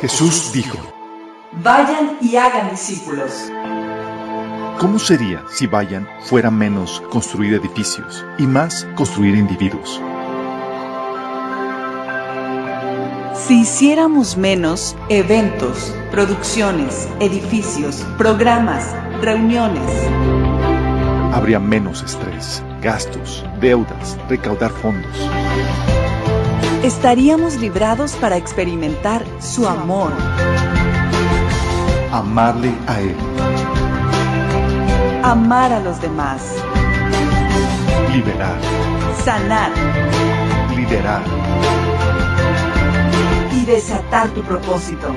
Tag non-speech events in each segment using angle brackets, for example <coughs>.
Jesús dijo, Vayan y hagan discípulos. ¿Cómo sería si vayan fuera menos construir edificios y más construir individuos? Si hiciéramos menos eventos, producciones, edificios, programas, reuniones, Habría menos estrés, gastos, deudas, recaudar fondos. Estaríamos librados para experimentar su amor, Amarle a Él, amar a los demás, liberar, sanar liderar. y desatar tu propósito.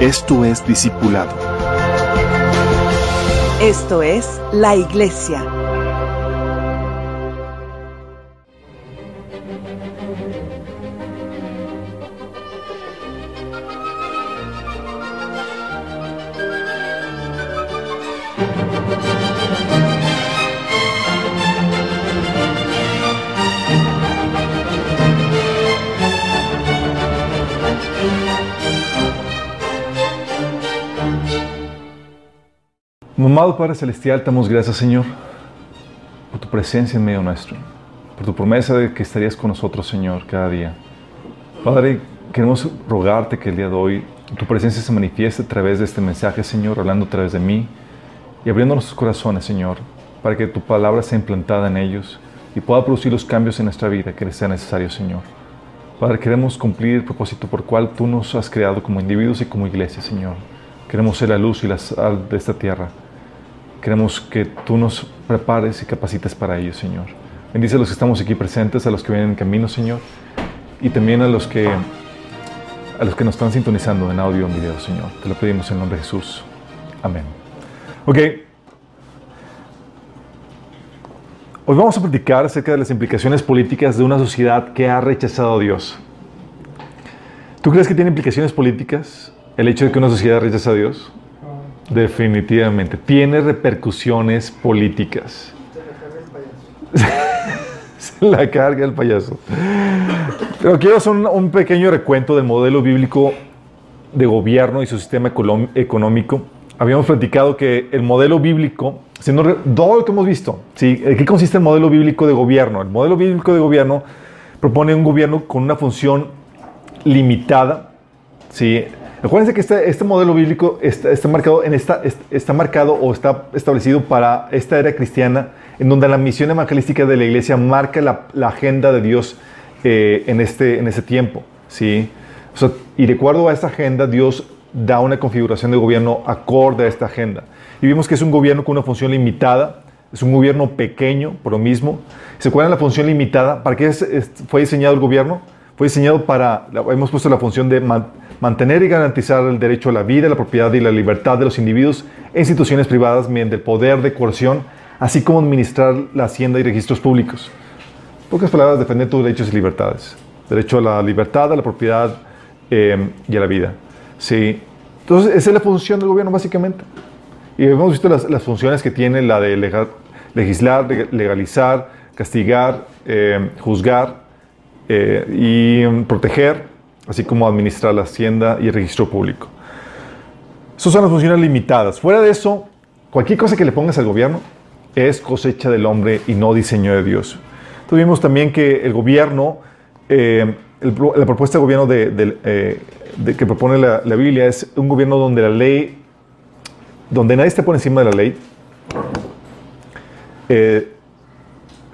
Esto es discipulado. Esto es la iglesia. Amado Padre Celestial, damos gracias, Señor, por tu presencia en medio nuestro, por tu promesa de que estarías con nosotros, Señor, cada día. Padre, queremos rogarte que el día de hoy tu presencia se manifieste a través de este mensaje, Señor, hablando a través de mí y abriendo nuestros corazones, Señor, para que tu palabra sea implantada en ellos y pueda producir los cambios en nuestra vida que sea necesario, Señor. Padre, queremos cumplir el propósito por cual tú nos has creado como individuos y como iglesia, Señor. Queremos ser la luz y la sal de esta tierra. Queremos que tú nos prepares y capacites para ello, Señor. Bendice a los que estamos aquí presentes, a los que vienen en camino, Señor, y también a los que a los que nos están sintonizando en audio o en video, Señor. Te lo pedimos en nombre de Jesús. Amén. Ok. Hoy vamos a platicar acerca de las implicaciones políticas de una sociedad que ha rechazado a Dios. ¿Tú crees que tiene implicaciones políticas el hecho de que una sociedad rechaza a Dios? Definitivamente. Tiene repercusiones políticas. Se la carga el payaso. Pero quiero hacer un, pequeño recuento del modelo bíblico de gobierno y su sistema económico. Habíamos platicado que el modelo bíblico, siendo re- todo lo que hemos visto, ¿sí? ¿en qué consiste el modelo bíblico de gobierno? El modelo bíblico de gobierno propone un gobierno con una función limitada, ¿sí? Acuérdense que este, este modelo bíblico está, está marcado en esta, est- está marcado o está establecido para esta era cristiana, en donde la misión evangelística de la iglesia marca la, agenda de Dios eh, en, este, en ese tiempo, ¿sí? Y de acuerdo a esta agenda, Dios da una configuración de gobierno acorde a esta agenda. Y vimos que es un gobierno con una función limitada, es un gobierno pequeño, por lo mismo. ¿Se acuerdan la función limitada? ¿Para qué es- fue diseñado el gobierno? Fue diseñado para, hemos puesto la función de mantener y garantizar el derecho a la vida, la propiedad y la libertad de los individuos e instituciones privadas mediante el poder de coerción, así como administrar la hacienda y registros públicos. Pocas palabras, defender tus derechos y libertades. Derecho a la libertad, a la propiedad eh, y a la vida. Sí. Entonces, esa es la función del gobierno, básicamente. Y hemos visto las, funciones que tiene la de legislar, leg- legalizar, castigar, eh, juzgar eh, y proteger, así como administrar la hacienda y el registro público. Esas son las funciones limitadas. Fuera de eso, cualquier cosa que le pongas al gobierno es cosecha del hombre y no diseño de Dios. Tuvimos también que el gobierno, eh, la propuesta de gobierno de, eh, que propone la, la Biblia es un gobierno donde la ley, donde nadie está por encima de la ley, eh,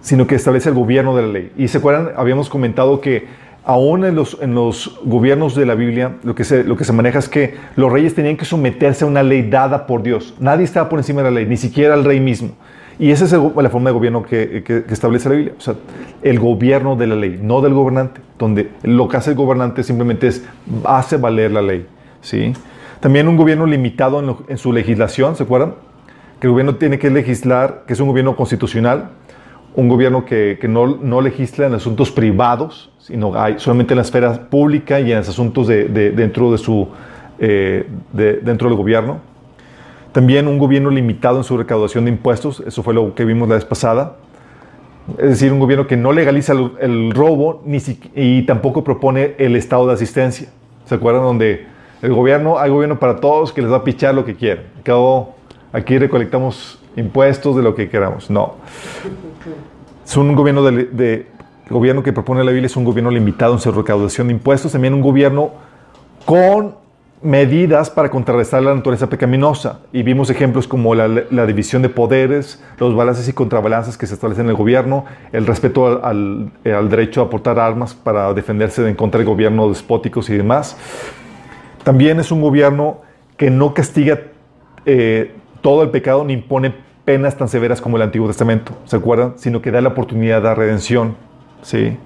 sino que establece el gobierno de la ley. Y se acuerdan, habíamos comentado que aún en los, en los gobiernos de la Biblia, lo que, se, lo que se maneja es que los reyes tenían que someterse a una ley dada por Dios. Nadie estaba por encima de la ley, ni siquiera el rey mismo. Y esa es la forma de gobierno que, que- establece la Biblia. O sea, el gobierno de la ley, no del gobernante, donde lo que hace el gobernante simplemente es hace valer la ley. ¿sí? También un gobierno limitado en, en su legislación, ¿se acuerdan? Que el gobierno tiene que legislar, que es un gobierno constitucional, un gobierno que, que no, no legisla en asuntos privados, sino hay solamente en la esfera pública y en los asuntos de, de- dentro, de su, eh, de- dentro del gobierno. También un gobierno limitado en su recaudación de impuestos, eso fue lo que vimos la vez pasada. Es decir, un gobierno que no legaliza el, el robo ni si- y tampoco propone el estado de asistencia. ¿Se acuerdan? Donde el gobierno, hay gobierno para todos que les va a pichar lo que quieren. Al cabo, aquí recolectamos impuestos de lo que queramos. No. Es un gobierno, de, gobierno que propone la Biblia es un gobierno limitado en su recaudación de impuestos, también un gobierno con medidas para contrarrestar la naturaleza pecaminosa. Y vimos ejemplos como la, división de poderes, los balances y contrabalances que se establecen en el gobierno, el respeto al, al- derecho a portar armas para defenderse de en contra de gobiernos despóticos y demás. También es un gobierno que no castiga eh, todo el pecado ni impone penas tan severas como el Antiguo Testamento, ¿se acuerdan? Sino que da la oportunidad de redención, ¿sí?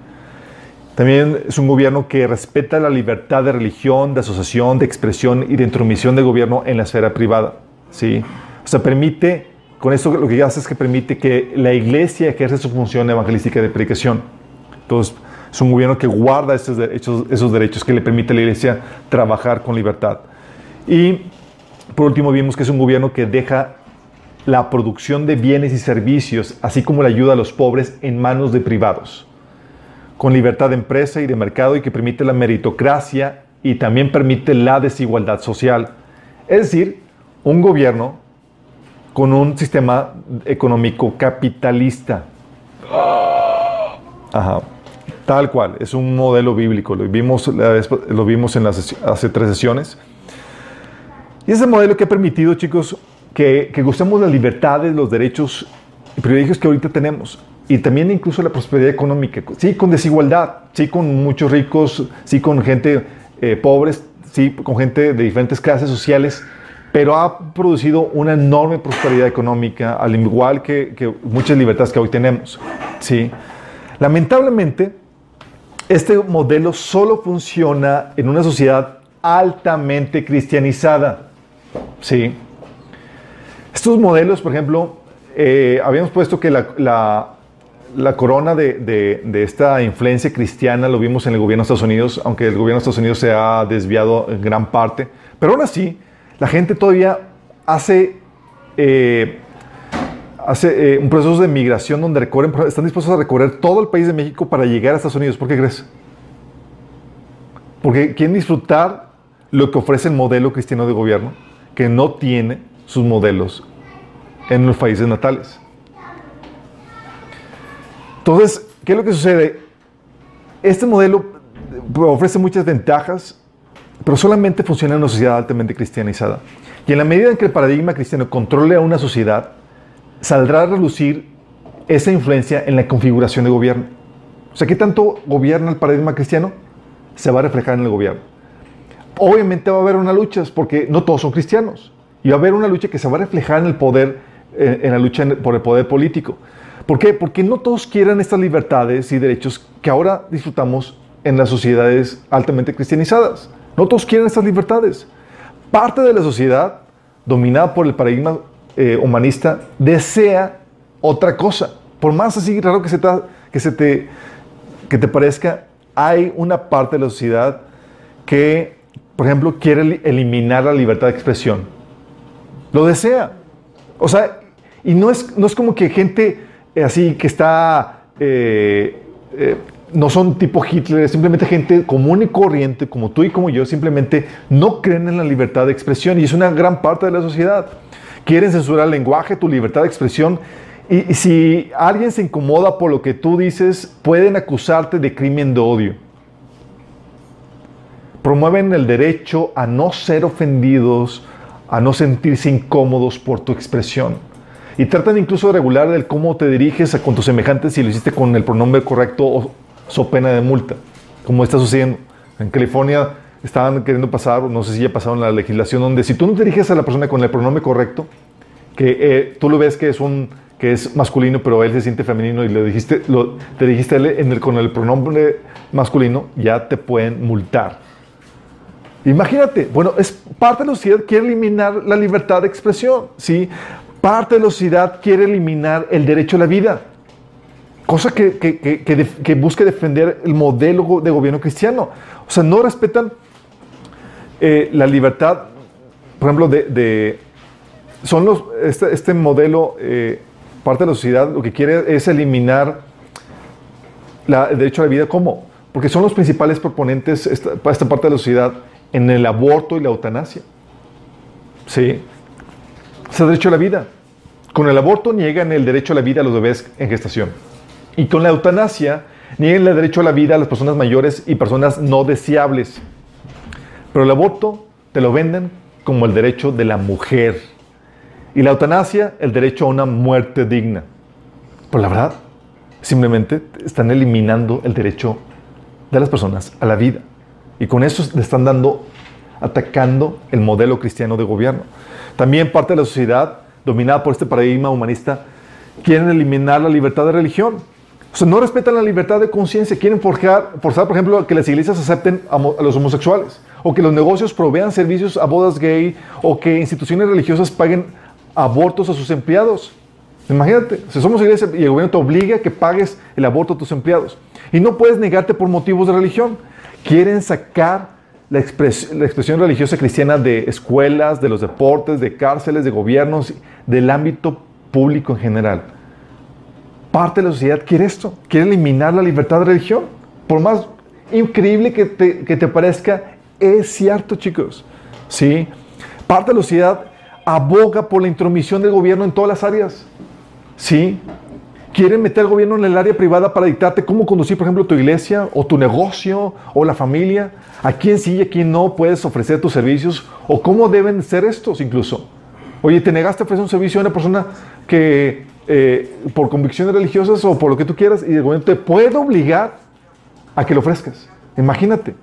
También es un gobierno que respeta la libertad de religión, de asociación, de expresión y de intromisión del gobierno en la esfera privada, ¿sí? O sea, permite, con esto lo que hace es que permite que la iglesia ejerce su función evangelística de predicación. Entonces, es un gobierno que guarda esos derechos, esos derechos que le permite a la iglesia trabajar con libertad. Y por último vimos que es un gobierno que deja la producción de bienes y servicios, así como la ayuda a los pobres, en manos de privados, con libertad de empresa y de mercado y que permite la meritocracia y también permite la desigualdad social. Es decir, un gobierno con un sistema económico capitalista. Ajá. Tal cual, es un modelo bíblico. Lo vimos, lo vimos en las, hace tres sesiones. Y ese modelo que ha permitido, chicos, que, que gustemos las libertades, los derechos y privilegios que ahorita tenemos. Y también incluso la prosperidad económica. Sí, con desigualdad, sí, con muchos ricos, sí, con gente eh, pobres, sí, con gente de diferentes clases sociales, pero ha producido una enorme prosperidad económica, al igual que muchas libertades que hoy tenemos. Sí. Lamentablemente, este modelo solo funciona en una sociedad altamente cristianizada. Sí. Estos modelos, por ejemplo, eh, habíamos puesto que la, corona de, esta influencia cristiana lo vimos en el gobierno de Estados Unidos, aunque el gobierno de Estados Unidos se ha desviado en gran parte. Pero aún así, la gente todavía hace, eh, eh, un proceso de migración donde recorren, están dispuestos a recorrer todo el país de México para llegar a Estados Unidos. ¿Por qué crees? Porque quieren disfrutar lo que ofrece el modelo cristiano de gobierno, que no tiene sus modelos en los países natales. Entonces, ¿qué es lo que sucede? Este modelo eh, ofrece muchas ventajas, pero solamente funciona en una sociedad altamente cristianizada. Y en la medida en que el paradigma cristiano controle a una sociedad, saldrá a relucir esa influencia en la configuración de gobierno. O sea, ¿qué tanto gobierna el paradigma cristiano? Se va a reflejar en el gobierno. Obviamente va a haber una lucha, porque no todos son cristianos. Y va a haber una lucha que se va a reflejar en el poder, eh, en la lucha en- por el poder político. ¿Por qué? Porque no todos quieren estas libertades y derechos que ahora disfrutamos en las sociedades altamente cristianizadas. No todos quieren estas libertades. Parte de la sociedad, dominada por el paradigma eh, humanista, desea otra cosa. Por más así raro que se, te, que se te, que te parezca, hay una parte de la sociedad que, por ejemplo, quiere eli- eliminar la libertad de expresión. Lo desea. O sea, y no es, no es como que gente eh, así que está, eh, eh, no son tipo Hitler, simplemente gente común y corriente, como tú y como yo, simplemente no creen en la libertad de expresión y es una gran parte de la sociedad. Quieren censurar el lenguaje, tu libertad de expresión. Y si alguien se incomoda por lo que tú dices, pueden acusarte de crimen de odio promueven el derecho a no ser ofendidos, a no sentirse incómodos por tu expresión. Y tratan incluso de regular el cómo te diriges con tus semejantes si lo hiciste con el pronombre correcto o so pena de multa, como está sucediendo. En California estaban queriendo pasar, no sé si ya pasaron la legislación, donde si tú no te diriges a la persona con el pronombre correcto, que eh, tú lo ves que es un que es masculino, pero él se siente femenino y le dijiste, lo, te dijiste con el pronombre masculino, ya te pueden multar. Imagínate, bueno, es parte de la sociedad quiere eliminar la libertad de expresión, ¿sí? Parte de la sociedad quiere eliminar el derecho a la vida, cosa que, que, que, que busca defender el modelo de gobierno cristiano. O sea, no respetan eh, la libertad, por ejemplo, de, de- son los, este, este modelo, eh, parte de la sociedad lo que quiere es eliminar el derecho a la vida, ¿cómo? Porque son los principales proponentes para esta parte de la sociedad en el aborto y la eutanasia. Sí. Es el derecho a la vida. Con el aborto niegan el derecho a la vida a los bebés en gestación. Y con la eutanasia niegan el derecho a la vida a las personas mayores y personas no deseables. Pero el aborto te lo venden como el derecho de la mujer. Y la eutanasia, el derecho a una muerte digna. Pero la verdad, simplemente están eliminando el derecho de las personas a la vida. Y con eso le están dando, atacando el modelo cristiano de gobierno. También parte de la sociedad, dominada por este paradigma humanista, quieren eliminar la libertad de religión. O sea, no respetan la libertad de conciencia. Quieren forjar, forzar, por ejemplo, que las iglesias acepten a, los homosexuales. O que los negocios provean servicios a bodas gay. O que instituciones religiosas paguen abortos a sus empleados. Imagínate, si somos iglesia y el gobierno te obliga a que pagues el aborto a tus empleados. Y no puedes negarte por motivos de religión. Quieren sacar la, expres- la expresión religiosa cristiana de escuelas, de los deportes, de cárceles, de gobiernos, del ámbito público en general. Parte de la sociedad quiere esto, quiere eliminar la libertad de religión. Por más increíble que te, que te parezca, es cierto, chicos. ¿Sí? Parte de la sociedad aboga por la intromisión del gobierno en todas las áreas. ¿Sí? Quieren meter al gobierno en el área privada para dictarte cómo conducir, por ejemplo, tu iglesia o tu negocio o la familia, a quién sí y a quién no puedes ofrecer tus servicios o cómo deben ser estos incluso. Oye, te negaste a ofrecer un servicio a una persona que eh, por convicciones religiosas o por lo que tú quieras y el gobierno te puede obligar a que lo ofrezcas. Imagínate.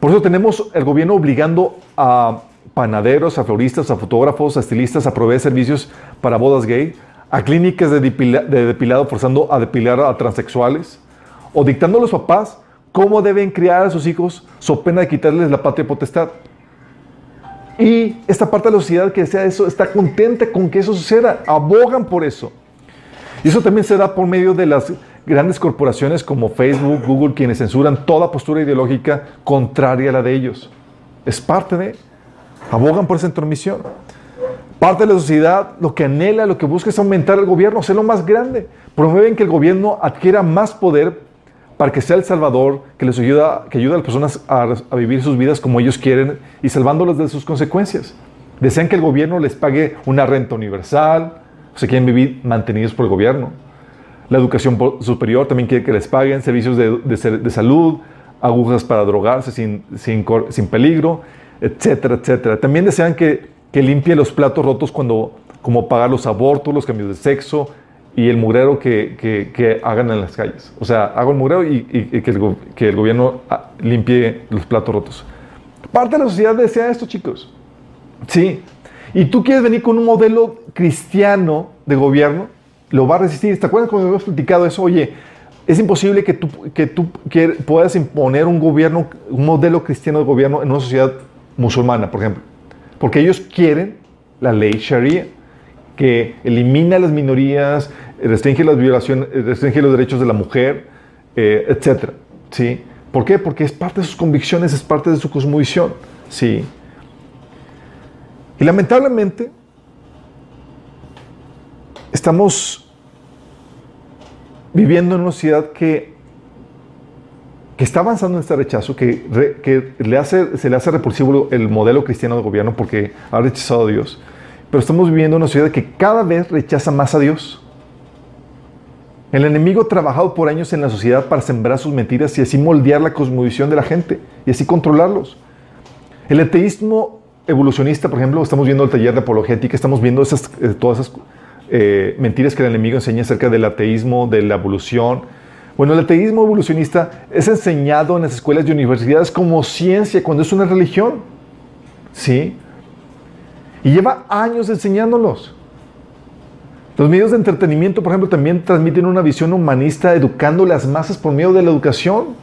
Por eso tenemos el gobierno obligando a panaderos, a floristas, a fotógrafos, a estilistas a proveer servicios para bodas gay, a clínicas de, depila- de depilado forzando a depilar a transexuales, o dictando a los papás cómo deben criar a sus hijos so pena de quitarles la patria potestad. Y esta parte de la sociedad que desea eso está contenta con que eso suceda, abogan por eso. Y eso también se da por medio de las grandes corporaciones como Facebook, Google, quienes censuran toda postura ideológica contraria a la de ellos. Es parte de, abogan por esa intromisión. Parte de la sociedad lo que anhela, lo que busca es aumentar el gobierno, hacerlo más grande. Promueven que el gobierno adquiera más poder para que sea el salvador, que les ayuda, que ayuda a las personas a, vivir sus vidas como ellos quieren y salvándolas de sus consecuencias. Desean que el gobierno les pague una renta universal, o sea, quieren vivir mantenidos por el gobierno. La educación superior también quiere que les paguen servicios de, salud, agujas para drogarse sin, sin peligro, etcétera, etcétera. También desean que, que limpie los platos rotos cuando, como pagar los abortos, los cambios de sexo y el mugrero que, que- que hagan en las calles. O sea, hago el mugrero y, y- que, el, que el gobierno ah, limpie los platos rotos. Parte de la sociedad desea esto, chicos. Sí. Y tú quieres venir con un modelo cristiano de gobierno, lo va a resistir. ¿Te acuerdas cuando habíamos platicado eso? Oye, es imposible que tú, que tú que puedas imponer un gobierno, un modelo cristiano de gobierno en una sociedad musulmana, por ejemplo. Porque ellos quieren la ley Sharia, que elimina las minorías, restringe las violaciones, restringe los derechos de la mujer, eh, etcétera. ¿Sí? ¿Por qué? Porque es parte de sus convicciones, es parte de su cosmovisión. Sí. Y lamentablemente, estamos viviendo en una sociedad que, que está avanzando en este rechazo, que, le hace, se le hace repulsivo el modelo cristiano de gobierno porque ha rechazado a Dios. Pero estamos viviendo en una sociedad que cada vez rechaza más a Dios. El enemigo ha trabajado por años en la sociedad para sembrar sus mentiras y así moldear la cosmovisión de la gente y así controlarlos. El ateísmo evolucionista, por ejemplo, estamos viendo el taller de apologética, estamos viendo eh, todas esas eh, mentiras que el enemigo enseña acerca del ateísmo, de la evolución. Bueno, el ateísmo evolucionista es enseñado en las escuelas y universidades como ciencia cuando es una religión. ¿Sí? Y lleva años enseñándolos. Los medios de entretenimiento, por ejemplo, también transmiten una visión humanista educando las masas por medio de la educación,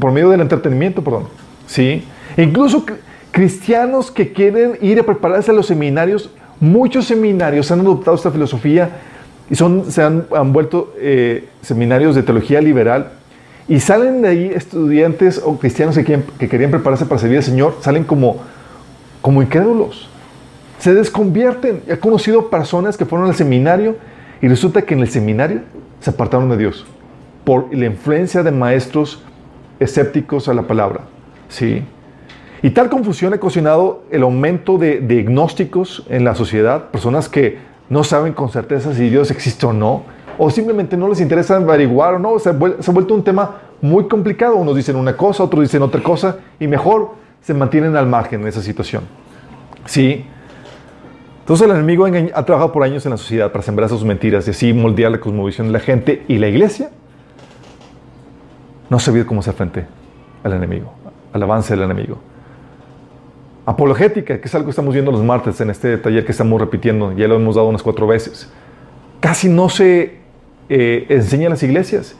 por medio del entretenimiento, perdón. ¿Sí? E incluso cr- cristianos que quieren ir a prepararse a los seminarios, muchos seminarios han adoptado esta filosofía y son, se han, han vuelto eh, seminarios de teología liberal y salen de ahí estudiantes o cristianos que, que querían prepararse para servir al Señor, salen como, como incrédulos se desconvierten. He conocido personas que fueron al seminario y resulta que en el seminario se apartaron de Dios. por la influencia de maestros escépticos a la palabra. ¿sí? Y tal confusión ha ocasionado el aumento de, de gnósticos en la sociedad, personas que no saben con certeza si Dios existe o no, o simplemente no les interesa averiguar o no, se ha, vuelto un tema muy complicado. Unos dicen una cosa, otros dicen otra cosa, y mejor se mantienen al margen en esa situación. ¿Sí? Entonces el enemigo ha trabajado por años en la sociedad para sembrar sus mentiras y así moldear la cosmovisión de la gente y la iglesia no ha cómo hacer frente al enemigo, al avance del enemigo. Apologética, que es algo que estamos viendo los martes en este taller que estamos repitiendo, ya lo hemos dado unas cuatro veces. Casi no se eh, enseña en las iglesias.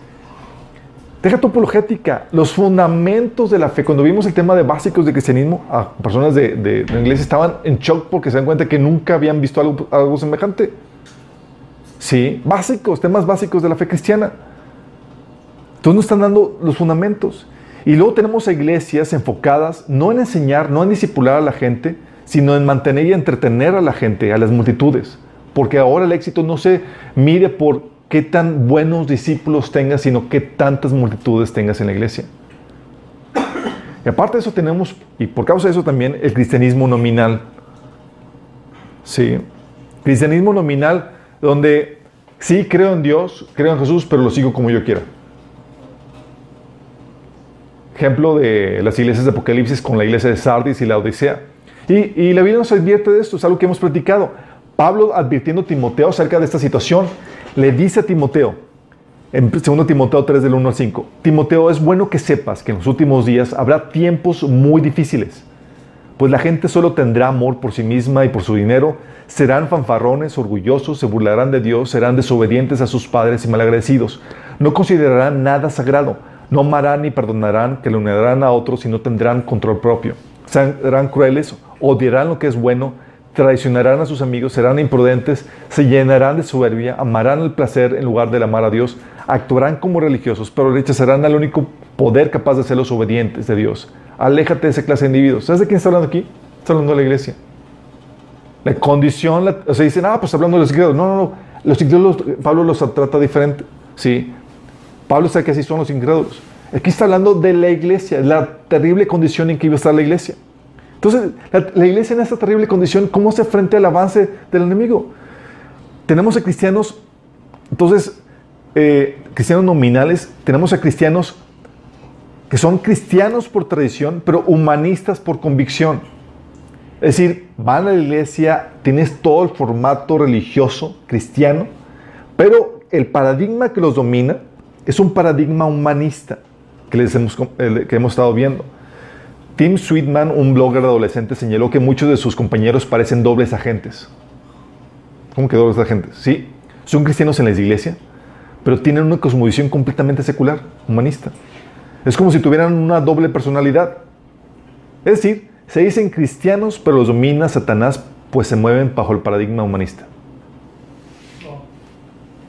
Deja tu apologética, los fundamentos de la fe. Cuando vimos el tema de básicos de cristianismo, a personas de, la iglesia estaban en shock porque se dan cuenta que nunca habían visto algo, semejante. Sí, básicos, temas básicos de la fe cristiana. Entonces nos están dando los fundamentos. Y luego tenemos a iglesias enfocadas no en enseñar, no en discipular a la gente, sino en mantener y entretener a la gente, a las multitudes. Porque ahora el éxito no se mide por qué tan buenos discípulos tengas, sino qué tantas multitudes tengas en la iglesia. Y aparte de eso tenemos, y por causa de eso también, el cristianismo nominal. Sí, cristianismo nominal donde sí creo en Dios, creo en Jesús, pero lo sigo como yo quiera. Ejemplo de las iglesias de Apocalipsis con la iglesia de Sardis y la Odisea. Y, y la Biblia nos advierte de esto, es algo que hemos platicado. Pablo advirtiendo a Timoteo acerca de esta situación, le dice a Timoteo, en 2 Timoteo 3 del 1 al 5, Timoteo, es bueno que sepas que en los últimos días habrá tiempos muy difíciles, pues la gente solo tendrá amor por sí misma y por su dinero, serán fanfarrones, orgullosos, se burlarán de Dios, serán desobedientes a sus padres y malagradecidos, no considerarán nada sagrado, no amarán ni perdonarán, que le unirán a otros y no tendrán control propio, serán crueles, odiarán lo que es bueno, traicionarán a sus amigos, serán imprudentes, se llenarán de soberbia, amarán el placer en lugar de amar a Dios, actuarán como religiosos, pero rechazarán al único poder capaz de ser los obedientes de Dios. Aléjate de esa clase de individuos. ¿Sabes de quién está hablando aquí? Está hablando de la iglesia. La condición, o sea, dicen, ah, pues hablando de los incrédulos. No, no, no. Los incrédulos, Pablo los trata diferente. Sí. Pablo sabe que así son los incrédulos. Aquí está hablando de la iglesia, la terrible condición en que iba a estar la iglesia. Entonces, la, la, iglesia en esta terrible condición, ¿cómo se frente al avance del enemigo? Tenemos a cristianos, entonces, eh, cristianos nominales, tenemos a cristianos que son cristianos por tradición, pero humanistas por convicción. Es decir, van a la iglesia, tienes todo el formato religioso cristiano, pero el paradigma que los domina es un paradigma humanista que, les hemos, que hemos estado viendo. Tim Sweetman, un blogger adolescente, señaló que muchos de sus compañeros parecen dobles agentes. ¿Cómo que dobles agentes? Sí, son cristianos en la iglesia, pero tienen una cosmovisión completamente secular, humanista. Es como si tuvieran una doble personalidad. Es decir, se dicen cristianos, pero los domina Satanás, pues se mueven bajo el paradigma humanista.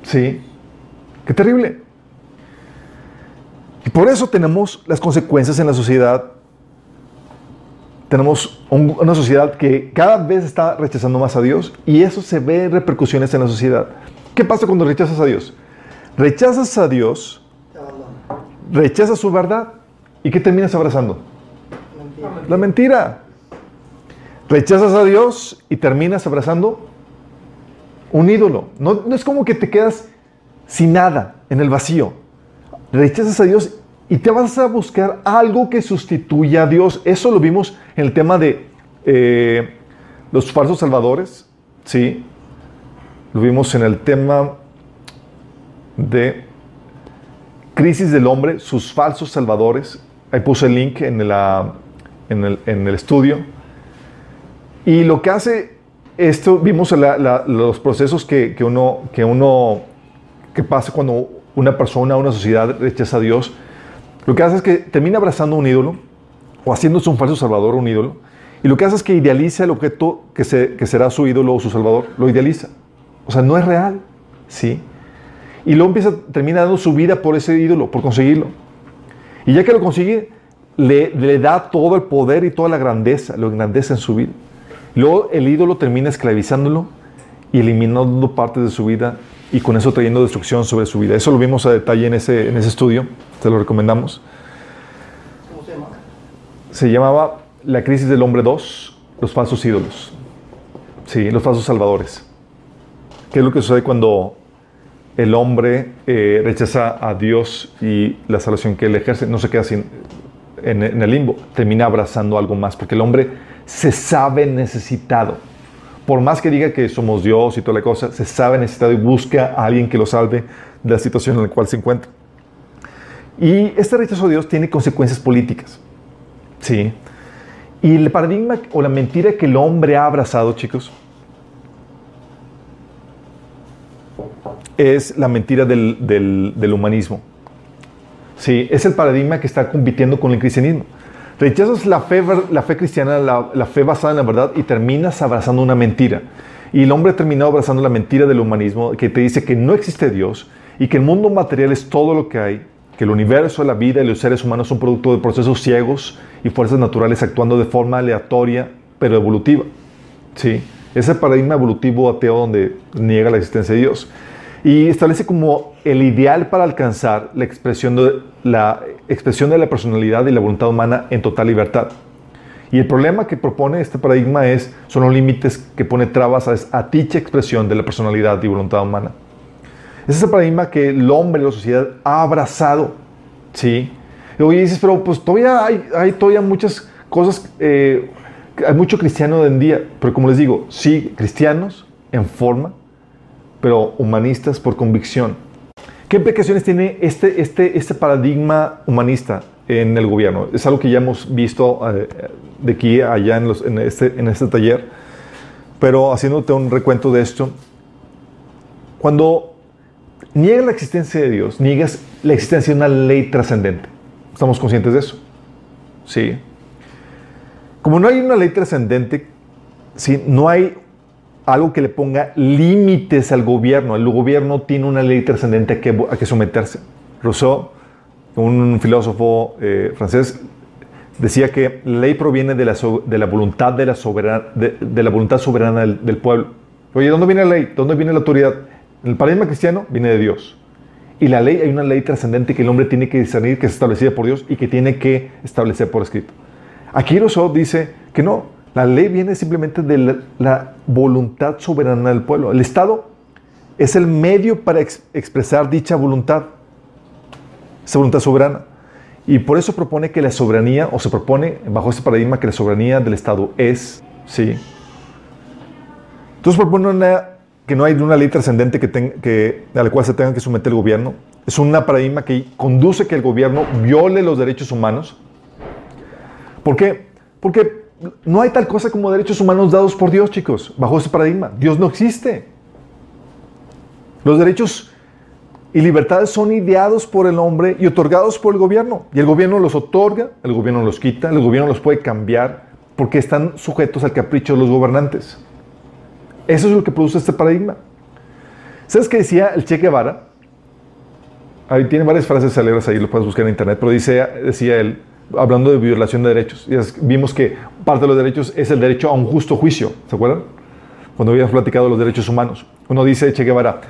Sí, qué terrible. Y por eso tenemos las consecuencias en la sociedad. Tenemos un, una sociedad que cada vez está rechazando más a Dios y eso se ve en repercusiones en la sociedad. ¿Qué pasa cuando rechazas a Dios? Rechazas a Dios, rechazas su verdad y ¿qué terminas abrazando? La mentira. Rechazas a Dios y terminas abrazando un ídolo. No, no es como que te quedas sin nada en el vacío rechazas a Dios y te vas a buscar algo que sustituya a Dios. Eso lo vimos en el tema de eh, los falsos salvadores, ¿sí? Lo vimos en el tema de crisis del hombre, sus falsos salvadores. Ahí puse el link en, la, en, el, en el estudio. Y lo que hace esto, vimos los procesos que, que, uno, que uno, que pasa cuando una persona, una sociedad rechaza a Dios, lo que hace es que termina abrazando un ídolo o haciéndose un falso salvador un ídolo. Y lo que hace es que idealiza el objeto que, se, que será su ídolo o su salvador. Lo idealiza. O sea, no es real. ¿Sí? Y luego empieza, termina dando su vida por ese ídolo, por conseguirlo. Y ya que lo consigue, le, le da todo el poder y toda la grandeza, lo engrandece en su vida. Luego el ídolo termina esclavizándolo y eliminando partes de su vida y con eso trayendo destrucción sobre su vida. Eso lo vimos a detalle en ese, en ese estudio, te lo recomendamos. ¿Cómo se llama? Se llamaba La crisis del hombre 2, los falsos ídolos. Sí, los falsos salvadores. ¿Qué es lo que sucede cuando el hombre eh, rechaza a Dios y la salvación que él ejerce? No se queda sin, en, en el limbo, termina abrazando algo más, porque el hombre se sabe necesitado. Por más que diga que somos Dios y toda la cosa, se sabe necesitado y busca a alguien que lo salve de la situación en la cual se encuentra. Y este rechazo a Dios tiene consecuencias políticas. Sí. Y el paradigma o la mentira que el hombre ha abrazado, chicos, es la mentira del, del- del humanismo. Sí, es el paradigma que está compitiendo con el cristianismo. Rechazas la fe, la fe cristiana, la, fe basada en la verdad y terminas abrazando una mentira. Y el hombre terminó abrazando la mentira del humanismo que te dice que no existe Dios y que el mundo material es todo lo que hay, que el universo, la vida y los seres humanos son producto de procesos ciegos y fuerzas naturales actuando de forma aleatoria pero evolutiva. Sí, ese paradigma evolutivo ateo donde niega la existencia de Dios y establece como el ideal para alcanzar la expresión de la expresión de la personalidad y la voluntad humana en total libertad. Y el problema que propone este paradigma es son los límites que pone trabas a, dicha expresión de la personalidad y voluntad humana. Es ese paradigma que el hombre, la sociedad ha abrazado, ¿sí? Y hoy dices, pero pues todavía hay, todavía muchas cosas, eh, hay mucho cristiano de en día, pero como les digo, sí, cristianos en forma, pero humanistas por convicción. ¿Qué implicaciones tiene este, este, este paradigma humanista en el gobierno? Es algo que ya hemos visto eh, de aquí a allá en, los- en este, en este taller, pero haciéndote un recuento de esto, cuando niegas la existencia de Dios, niegas la existencia de una ley trascendente. ¿Estamos conscientes de eso? Sí. Como no hay una ley trascendente, sí, no hay algo que le ponga límites al gobierno. El gobierno tiene una ley trascendente que, a que someterse. Rousseau, un filósofo eh, francés, decía que la ley proviene de la, so- de la voluntad de la, soberana, de, de la voluntad soberana del, del pueblo. Oye, ¿dónde viene la ley? ¿De ¿Dónde viene la autoridad? En el paradigma cristiano viene de Dios. Y la ley, hay una ley trascendente que el hombre tiene que discernir, que es establecida por Dios y que tiene que establecer por escrito. Aquí Rousseau dice que no, la ley viene simplemente de la, voluntad soberana del pueblo. El Estado es el medio para ex- expresar dicha voluntad, esa voluntad soberana. Y por eso propone que la soberanía, o se propone bajo este paradigma que la soberanía del Estado es, sí. Entonces propone una- que no hay una ley trascendente que que, a la cual se tenga que someter el gobierno. Es un paradigma que conduce que el gobierno viole los derechos humanos. ¿Por qué? Porque no hay tal cosa como derechos humanos dados por Dios, chicos, bajo ese paradigma. Dios no existe. Los derechos y libertades son ideados por el hombre y otorgados por el gobierno. Y el gobierno los otorga, el gobierno los quita, el gobierno los puede cambiar porque están sujetos al capricho de los gobernantes. Eso es lo que produce este paradigma. ¿Sabes qué decía el Che Guevara? Ahí tiene varias frases alegres ahí, lo puedes buscar en internet, pero decía él, hablando de violación de derechos, y vimos que parte de los derechos es el derecho a un justo juicio, ¿se acuerdan? Cuando habíamos platicado de los derechos humanos. Uno dice, Che Guevara,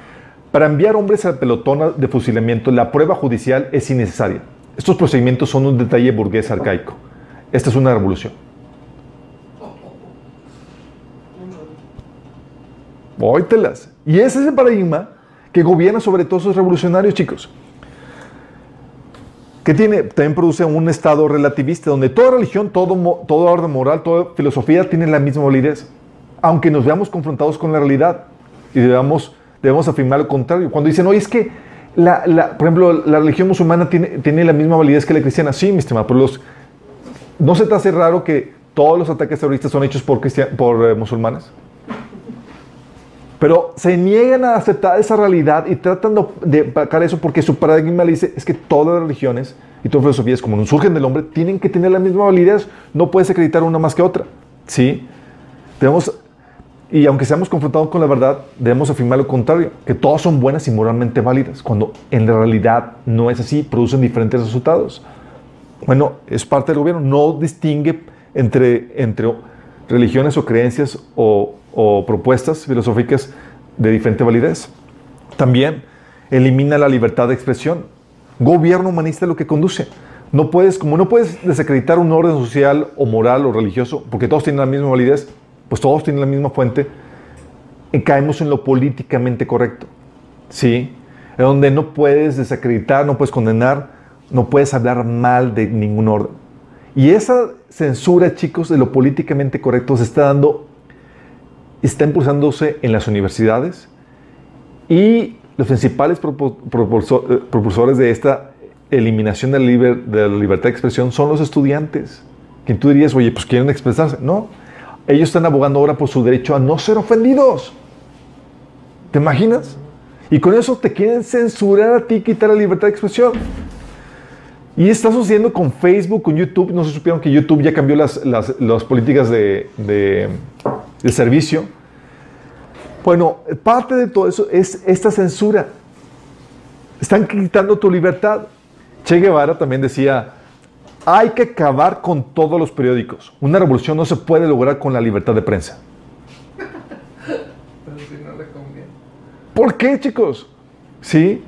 para enviar hombres al pelotón de fusilamiento, la prueba judicial es innecesaria. Estos procedimientos son un detalle burgués arcaico. Esta es una revolución. Óytelas. Y ese es el paradigma que gobierna sobre todos esos revolucionarios, chicos. Que tiene? También produce un estado relativista donde toda religión, todo, toda orden moral, toda filosofía tiene la misma validez. Aunque nos veamos confrontados con la realidad y debamos, debemos afirmar lo contrario. Cuando dicen, oye, es que, la, por ejemplo, la religión musulmana tiene, tiene la misma validez que la cristiana. Sí, mi estimado, pero los, ¿no se te hace raro que todos los ataques terroristas son hechos por, por eh, musulmanes? Pero se niegan a aceptar esa realidad y tratan de- pagar eso porque su paradigma le dice es que todas las religiones y todas las filosofías, como no surgen del hombre, tienen que tener la misma validez. No puedes acreditar una más que otra. ¿Sí? Debemos, y aunque seamos confrontados con la verdad, debemos afirmar lo contrario, que todas son buenas y moralmente válidas, cuando en realidad no es así, producen diferentes resultados. Bueno, es parte del gobierno, no distingue entre, entre religiones o creencias o, propuestas filosóficas de diferente validez. También elimina la libertad de expresión. Gobierno humanista es lo que conduce. No puedes, como no puedes desacreditar un orden social o moral o religioso, porque todos tienen la misma validez, pues todos tienen la misma fuente, y caemos en lo políticamente correcto. ¿Sí? En donde no puedes desacreditar, no puedes condenar, no puedes hablar mal de ningún orden. Y esa censura, chicos, de lo políticamente correcto se está dando, está impulsándose en las universidades y los principales propulsores de esta eliminación de la, libertad de expresión son los estudiantes. Que tú dirías, oye, pues quieren expresarse. No, ellos están abogando ahora por su derecho a no ser ofendidos. ¿Te imaginas? Y con eso te quieren censurar a ti, quitar la libertad de expresión. Y está sucediendo con Facebook, con YouTube. No se supieron que YouTube ya cambió las, las, políticas de, de, de, servicio. Bueno, parte de todo eso es esta censura. Están quitando tu libertad. Che Guevara también decía, hay que acabar con todos los periódicos. Una revolución no se puede lograr con la libertad de prensa. Pero si no le conviene. ¿Por qué, chicos? ¿Sí?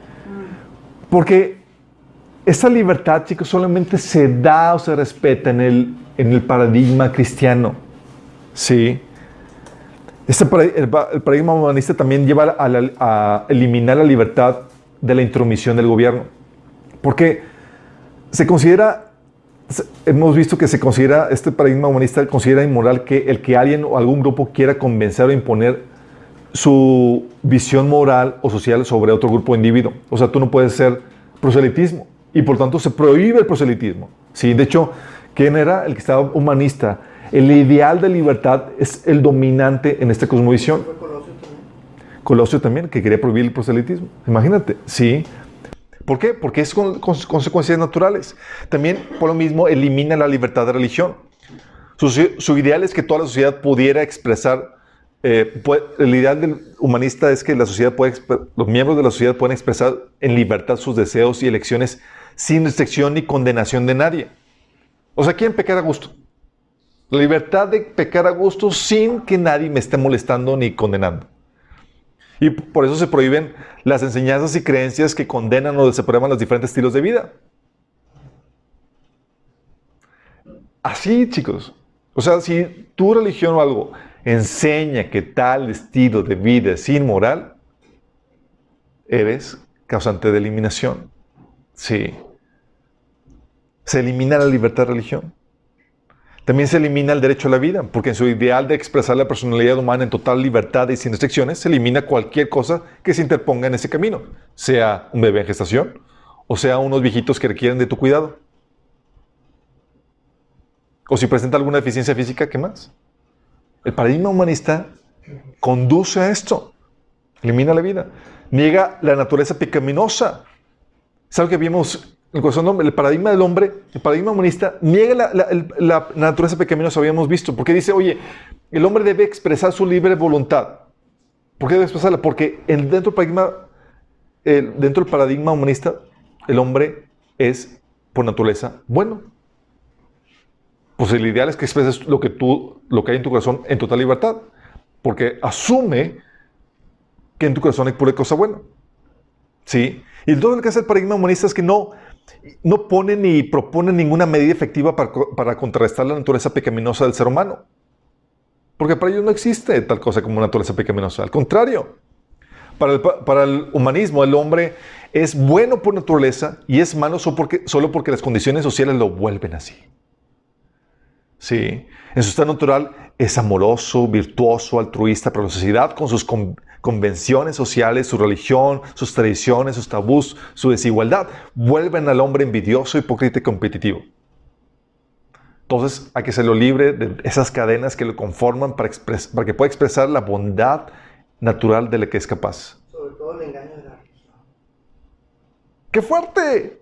Porque esa libertad, chicos, solamente se da o se respeta en el, en el paradigma cristiano. ¿Sí? Este, el, paradigma humanista también lleva a, eliminar la libertad de la intromisión del gobierno. Porque se considera, hemos visto que se considera, este paradigma humanista considera inmoral que el que alguien o algún grupo quiera convencer o imponer su visión moral o social sobre otro grupo o individuo. O sea, tú no puedes ser proselitismo y por tanto se prohíbe el proselitismo. ¿sí? De hecho, ¿quién era el que estaba humanista? El ideal de libertad es el dominante en esta cosmovisión. Colosio también. Colosio también, que quería prohibir el proselitismo. Imagínate, sí. ¿Por qué? Porque es con, con consecuencias naturales. También, por lo mismo, elimina la libertad de religión. Su, su ideal es que toda la sociedad pudiera expresar, eh, puede, el ideal del humanista es que la sociedad puede, los miembros de la sociedad pueden expresar en libertad sus deseos y elecciones sin restricción ni condenación de nadie. O sea, quieren pecar a gusto. La libertad de pecar a gusto sin que nadie me esté molestando ni condenando. Y por eso se prohíben las enseñanzas y creencias que condenan o desaprueban los diferentes estilos de vida. Así, chicos. O sea, si tu religión o algo enseña que tal estilo de vida es inmoral, eres causante de eliminación. Sí. Se elimina la libertad de religión. También se elimina el derecho a la vida, porque en su ideal de expresar la personalidad humana en total libertad y sin restricciones, se elimina cualquier cosa que se interponga en ese camino, sea un bebé en gestación o sea unos viejitos que requieren de tu cuidado. O si presenta alguna deficiencia física, ¿qué más? El paradigma humanista conduce a esto, elimina la vida, niega la naturaleza pecaminosa. Algo que vimos el corazón el paradigma del hombre, el paradigma humanista, niega la, la, la, naturaleza pecaminosa, habíamos visto, porque dice, oye, el hombre debe expresar su libre voluntad. ¿Por qué debe expresarla? Porque el, dentro, del paradigma, el, dentro del paradigma humanista, el hombre es, por naturaleza, bueno. Pues el ideal es que expreses lo que, tú, lo que hay en tu corazón en total libertad, porque asume que en tu corazón hay pura cosa buena. ¿Sí? Y todo lo que hace el paradigma humanista es que no, no pone ni propone ninguna medida efectiva para, para, contrarrestar la naturaleza pecaminosa del ser humano. Porque para ellos no existe tal cosa como naturaleza pecaminosa. Al contrario, para el, para el, humanismo el hombre es bueno por naturaleza y es malo solo porque, solo porque las condiciones sociales lo vuelven así. Sí, en su estado natural es amoroso, virtuoso, altruista para la sociedad con sus convenciones sociales, su religión, sus tradiciones, sus tabús, su desigualdad, vuelven al hombre envidioso, hipócrita y competitivo. Entonces hay que serlo libre de esas cadenas que lo conforman para, para que pueda expresar la bondad natural de la que es capaz. Sobre todo el engaño de la religión. ¡Qué fuerte!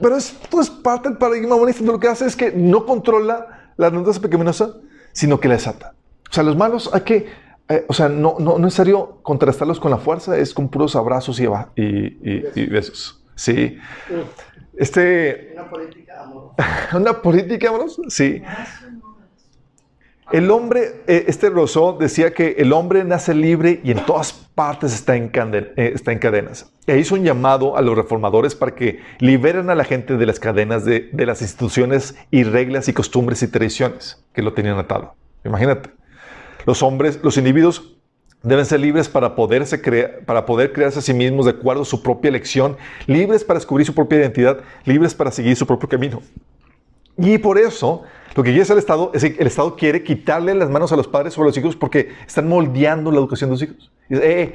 Pero esto es parte del paradigma humanista. Lo que hace es que no controla la naturaleza pecaminosa, sino que la desata. O sea, los malos hay que eh, o sea, no, no, no, es necesario contrastarlos con la fuerza, es con puros abrazos y, y, y, y besos. Sí. Este, una política amorosa. <laughs> una política amorosa, sí. El hombre, eh, este Rousseau decía que el hombre nace libre y en todas partes está en, canden- eh, está en cadenas. E hizo un llamado a los reformadores para que liberen a la gente de las cadenas de, de las instituciones y reglas y costumbres y tradiciones que lo tenían atado. Imagínate. Los hombres, los individuos deben ser libres para, poderse crea- para poder crearse a sí mismos de acuerdo a su propia elección, libres para descubrir su propia identidad, libres para seguir su propio camino. Y por eso, lo que quiere hacer el Estado es el Estado quiere quitarle las manos a los padres sobre los hijos porque están moldeando la educación de los hijos. "Eh, eh,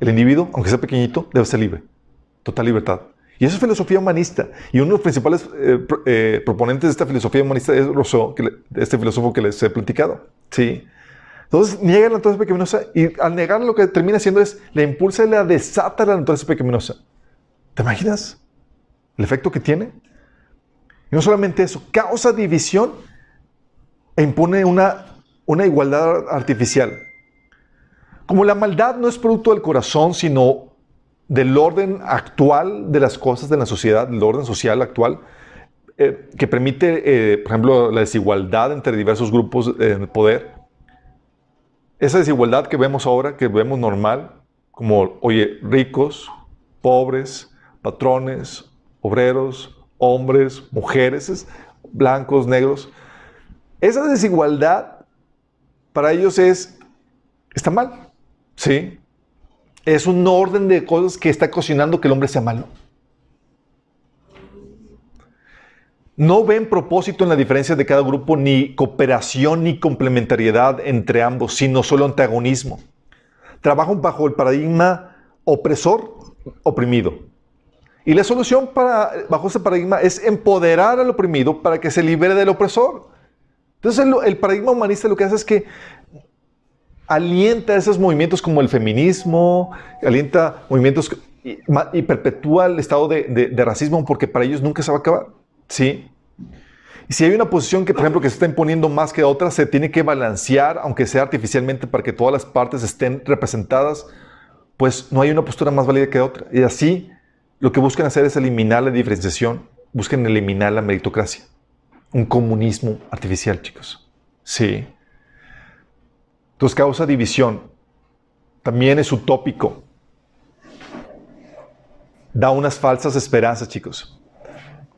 el individuo, aunque sea pequeñito, debe ser libre. Total libertad. Y eso es filosofía humanista. Y uno de los principales eh, pro- proponentes de esta filosofía humanista es Rousseau, este filósofo que les he platicado. Sí. Entonces niegan la naturaleza pecaminosa y al negar lo que termina haciendo es la impulsa y la desata la naturaleza pecaminosa. ¿Te imaginas el efecto que tiene? Y no solamente eso, causa división e impone una, una igualdad artificial. Como la maldad no es producto del corazón, sino del orden actual de las cosas de la sociedad, del orden social actual, eh, que permite, eh, por ejemplo, la desigualdad entre diversos grupos eh, de poder. Esa desigualdad que vemos ahora, que vemos normal, como, oye, ricos, pobres, patrones, obreros, hombres, mujeres, es- blancos, negros. Esa desigualdad para ellos es, está mal, ¿sí? Es un orden de cosas que está cocinando que el hombre sea malo. No ven propósito en la diferencia de cada grupo, ni cooperación ni complementariedad entre ambos, sino solo antagonismo. Trabajan bajo el paradigma opresor, oprimido. Y la solución para, bajo ese paradigma es empoderar al oprimido para que se libere del opresor. Entonces el, paradigma humanista lo que hace es que alienta esos movimientos como el feminismo, alienta movimientos y, y perpetúa el estado de- de racismo porque para ellos nunca se va a acabar. ¿Sí? Y si hay una posición que, por ejemplo, que se está imponiendo más que otra, se tiene que balancear, aunque sea artificialmente, para que todas las partes estén representadas, pues no hay una postura más válida que otra. Y así, lo que buscan hacer es eliminar la diferenciación, buscan eliminar la meritocracia. Un comunismo artificial, chicos. Sí. Entonces causa división. También es utópico. Da unas falsas esperanzas, chicos.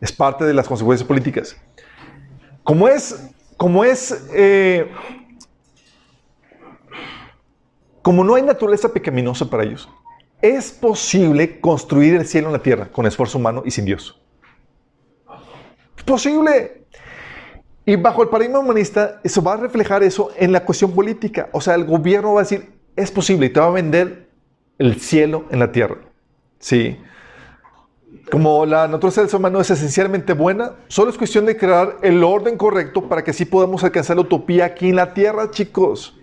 Es parte de las consecuencias políticas. Como es, como es, eh, como no hay naturaleza pecaminosa para ellos, es posible construir el cielo en la tierra con esfuerzo humano y sin Dios. Es posible. Y bajo el paradigma humanista, eso va a reflejar eso en la cuestión política. O sea, el gobierno va a decir, es posible y te va a vender el cielo en la tierra. Sí. Como la naturaleza del ser humano es esencialmente buena, solo es cuestión de crear el orden correcto para que así podamos alcanzar la utopía aquí en la tierra, chicos.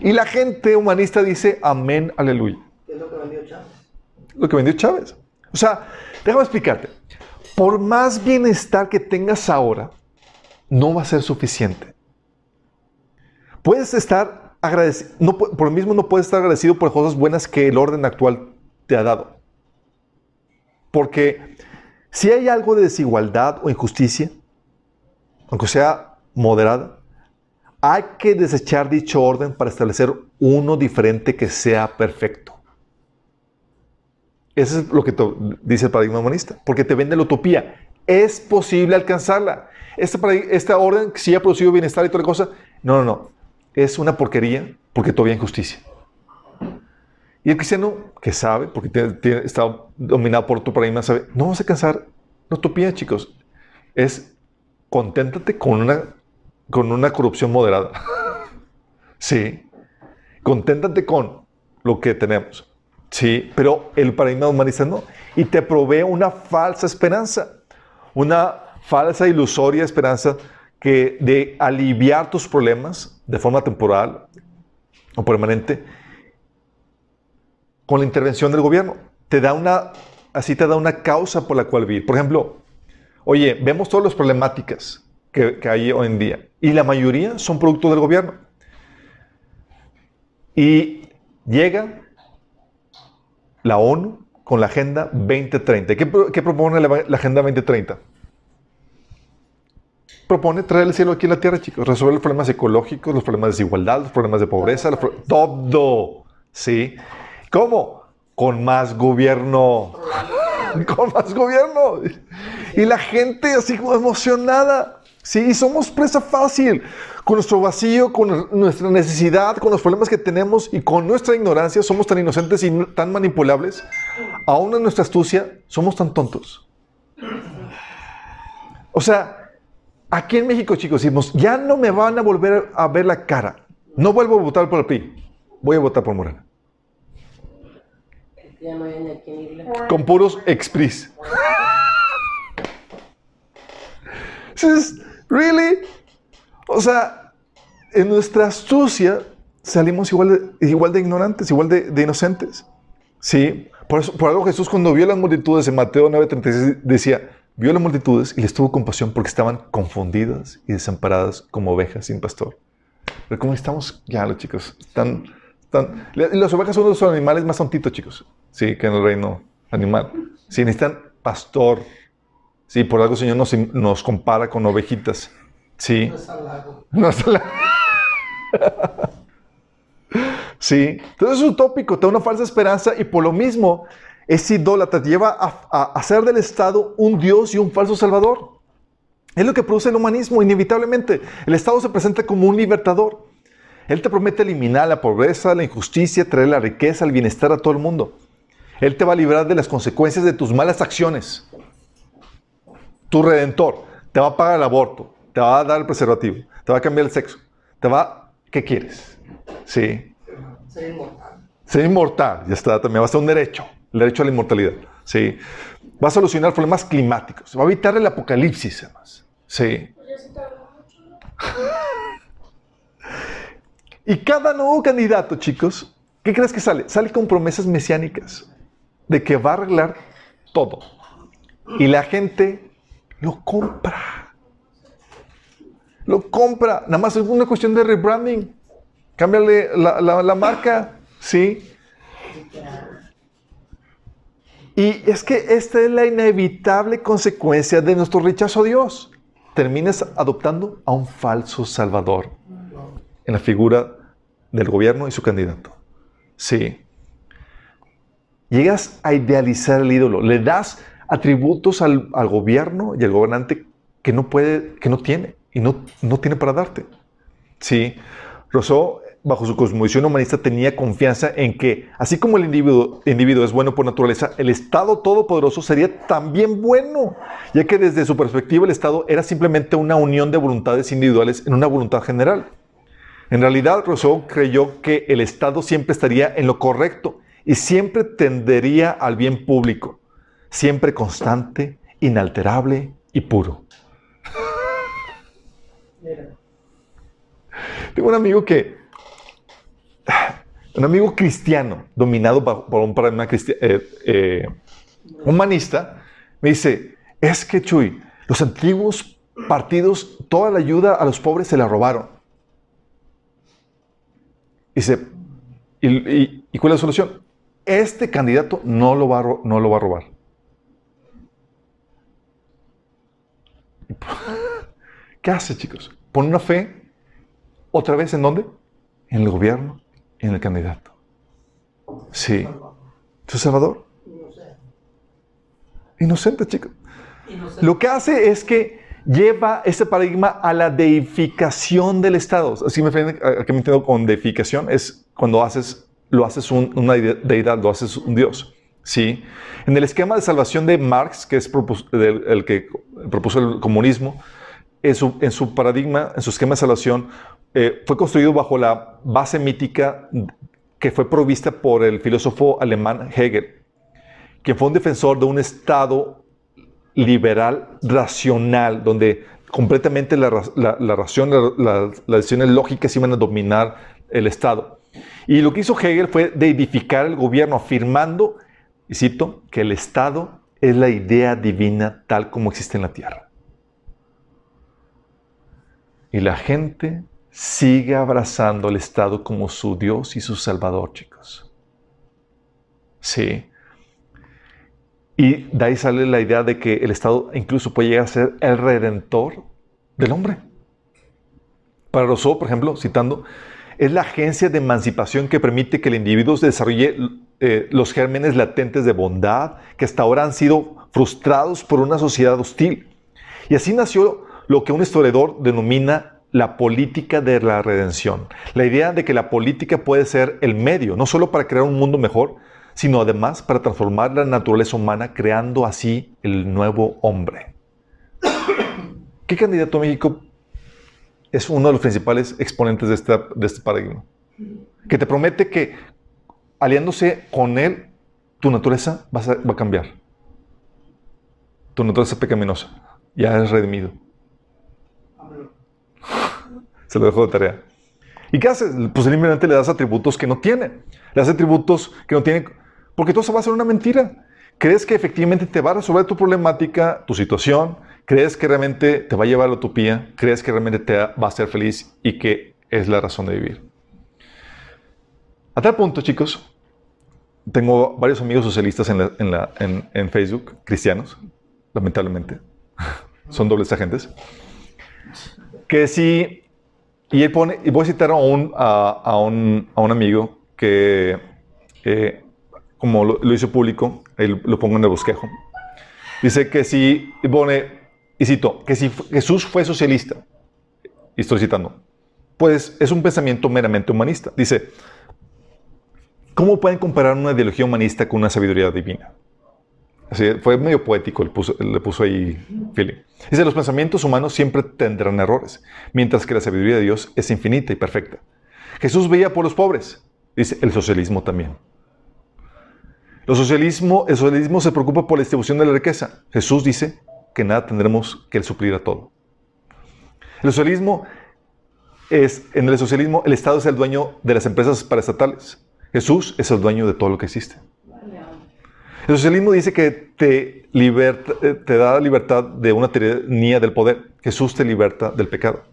Y la gente humanista dice, amén, aleluya. ¿Qué es lo que vendió Chávez? Lo que vendió Chávez. O sea, déjame explicarte. Por más bienestar que tengas ahora, no va a ser suficiente. Puedes estar agradecido, no, por lo mismo no puedes estar agradecido por cosas buenas que el orden actual te ha dado. Porque si hay algo de desigualdad o injusticia, aunque sea moderada, hay que desechar dicho orden para establecer uno diferente que sea perfecto. Eso es lo que dice el paradigma humanista, porque te vende la utopía. Es posible alcanzarla. Paradi- esta orden, si ha producido bienestar y toda la cosa, no, no, no. Es una porquería porque todavía hay injusticia. Y el cristiano que sabe, porque tiene- tiene- está dominado por tu paradigma, sabe, no vamos a alcanzar la utopía, chicos. Es conténtate con una, con una corrupción moderada. <laughs> sí. Conténtate con lo que tenemos. Sí, pero el paradigma humanista no. Y te provee una falsa esperanza, una falsa ilusoria esperanza que de aliviar tus problemas de forma temporal o permanente con la intervención del gobierno. Te da una, así te da una causa por la cual vivir. Por ejemplo, oye, vemos todas las problemáticas que, que hay hoy en día y la mayoría son producto del gobierno. Y llega la ONU con la Agenda 2030. ¿Qué, pro- qué propone la, Agenda 2030? propone traer el cielo aquí en la tierra, chicos. Resolver los problemas ecológicos, los problemas de desigualdad, los problemas de pobreza, los pro- todo. ¿Sí? ¿Cómo? Con más gobierno. <laughs> Con más gobierno. Y la gente así como emocionada. Sí, y somos presa fácil. Con nuestro vacío, con nuestra necesidad, con los problemas que tenemos y con nuestra ignorancia, somos tan inocentes y tan manipulables. Aún en nuestra astucia, somos tan tontos. O sea, aquí en México, chicos, decimos, ya no me van a volver a ver la cara. No vuelvo a votar por el PRI. Voy a votar por Morena. Ya no hay Isla. Con puros expris. Dices, ¿Really? O sea, en nuestra astucia salimos igual de, igual de ignorantes, igual de, de inocentes. Sí, por, eso, por algo Jesús cuando vio las multitudes en Mateo 9:36 decía, vio las multitudes y les tuvo compasión porque estaban confundidas y desamparadas como ovejas sin pastor. Pero como estamos, ya los chicos, están, y las ovejas son los animales más tontitos, chicos, sí, que en el reino animal. Sí, necesitan pastor. Sí, por algo el Señor nos, nos compara con ovejitas. Sí. No es halago. No es <laughs> sí. Entonces es utópico, te da una falsa esperanza y por lo mismo es idólatra, te lleva a, a hacer del Estado un Dios y un falso Salvador. Es lo que produce el humanismo, inevitablemente. El Estado se presenta como un libertador. Él te promete eliminar la pobreza, la injusticia, traer la riqueza, el bienestar a todo el mundo. Él te va a librar de las consecuencias de tus malas acciones. Tu redentor te va a pagar el aborto, te va a dar el preservativo, te va a cambiar el sexo, te va... ¿Qué quieres? Sí. Ser inmortal. Ser inmortal, ya está, también va a ser un derecho, el derecho a la inmortalidad. Sí. Va a solucionar problemas climáticos, va a evitar el apocalipsis, además. Sí. <laughs> Y cada nuevo candidato, chicos, ¿qué crees que sale? Sale con promesas mesiánicas de que va a arreglar todo. Y la gente lo compra. Lo compra. Nada más es una cuestión de rebranding. Cámbiale la, la- marca. Sí. Y es que esta es la inevitable consecuencia de nuestro rechazo a Dios. Terminas adoptando a un falso salvador en la figura del gobierno y su candidato. Sí. Llegas a idealizar el ídolo, le das atributos al, al gobierno y al gobernante que no puede, que no tiene y no, no tiene para darte. Sí. Rousseau, bajo su cosmovisión humanista, tenía confianza en que, así como el individuo, individuo es bueno por naturaleza, el Estado todopoderoso sería también bueno, ya que desde su perspectiva el Estado era simplemente una unión de voluntades individuales en una voluntad general. En realidad, Rousseau creyó que el Estado siempre estaría en lo correcto y siempre tendería al bien público, siempre constante, inalterable y puro. Mira. <laughs> Tengo un amigo que, un amigo cristiano, dominado por un cristi- eh, eh, humanista, me dice, es que Chuy, los antiguos partidos, toda la ayuda a los pobres se la robaron. Dice, ¿y, y- y cuál es la solución? Este candidato no lo va a, no lo va a robar. <laughs> ¿Qué hace, chicos? Pone una fe otra vez en dónde? En el gobierno en el candidato. Sí. ¿Tu Salvador? Inocente, chicos. Lo que hace es que lleva ese paradigma a la deificación del Estado. Así me que me entiendo con deificación es cuando haces, lo haces un- una de- deidad, lo haces un Dios. Sí. En el esquema de salvación de Marx, que es el que propuso el comunismo, en su, en su paradigma, en su esquema de salvación, eh, fue construido bajo la base mítica que fue provista por el filósofo alemán Hegel, quien fue un defensor de un Estado liberal, racional, donde completamente la, la- la- las decisiones lógicas iban a dominar el Estado. Y lo que hizo Hegel fue deidificar el gobierno, afirmando, y cito, que el Estado es la idea divina tal como existe en la tierra. Y la gente sigue abrazando al Estado como su Dios y su Salvador, chicos. Sí. Y de ahí sale la idea de que el Estado incluso puede llegar a ser el redentor del hombre. Para Rousseau, por ejemplo, citando, es la agencia de emancipación que permite que el individuo desarrolle eh, los gérmenes latentes de bondad que hasta ahora han sido frustrados por una sociedad hostil. Y así nació lo que un historiador denomina la política de la redención. La idea de que la política puede ser el medio, no solo para crear un mundo mejor, sino además para transformar la naturaleza humana, creando así el nuevo hombre. <coughs> ¿Qué candidato a México es uno de los principales exponentes de, de este paradigma? Que te promete que aliándose con él, tu naturaleza va a, cambiar. Tu naturaleza pecaminosa. Ya es redimido. <laughs> Se lo dejo de tarea. ¿Y qué haces? Pues simplemente le das atributos que no tiene. Le das atributos que no tiene. Porque todo eso va a ser una mentira. ¿Crees que efectivamente te va a resolver tu problemática, tu situación? ¿Crees que realmente te va a llevar a la utopía? ¿Crees que realmente te va a hacer feliz y que es la razón de vivir? A tal punto, chicos, tengo varios amigos socialistas en, Facebook, cristianos, lamentablemente. <laughs> Son dobles agentes. Que si y él pone, y voy a citar a un amigo que, eh, como lo, hizo público, lo pongo en el bosquejo. Dice que si, y cito, que si Jesús fue socialista, y estoy citando, pues es un pensamiento meramente humanista. Dice, ¿cómo pueden comparar una ideología humanista con una sabiduría divina? fue medio poético, le puso, le puso ahí feeling. Dice, los pensamientos humanos siempre tendrán errores, mientras que la sabiduría de Dios es infinita y perfecta. Jesús veía por los pobres, dice, el socialismo también. El socialismo, el socialismo se preocupa por la distribución de la riqueza. Jesús dice que nada tendremos que suplir a todo. El socialismo es, en el socialismo, el Estado es el dueño de las empresas paraestatales. Jesús es el dueño de todo lo que existe. El socialismo dice que te, liberta, eh, te da libertad de una tiranía del poder. Jesús te liberta del pecado.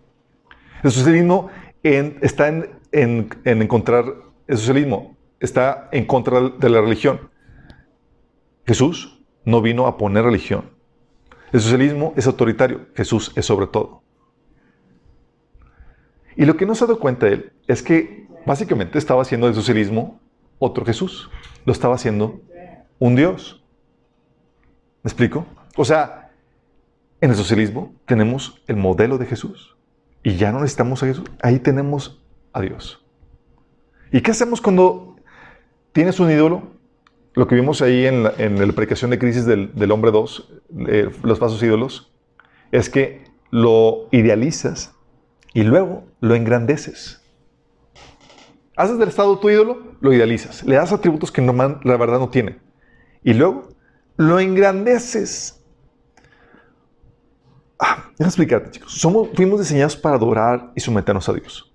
El socialismo está en, en, encontrar, el socialismo está en contra de la religión. Jesús no vino a poner religión. El socialismo es autoritario, Jesús es sobre todo. Y lo que no se ha dado cuenta él es que básicamente estaba haciendo del socialismo otro Jesús. Lo estaba haciendo un Dios. ¿Me explico? O sea, en el socialismo tenemos el modelo de Jesús y ya no necesitamos a Jesús. Ahí tenemos a Dios. ¿Y qué hacemos cuando tienes un ídolo? Lo que vimos ahí en la, predicación de crisis del, hombre 2, eh, los pasos ídolos, es que lo idealizas y luego lo engrandeces. Haces del Estado tu ídolo, lo idealizas. Le das atributos que la verdad no tiene. Y luego lo engrandeces. Ah, déjame explicarte, chicos. Somos, fuimos diseñados para adorar y someternos a Dios.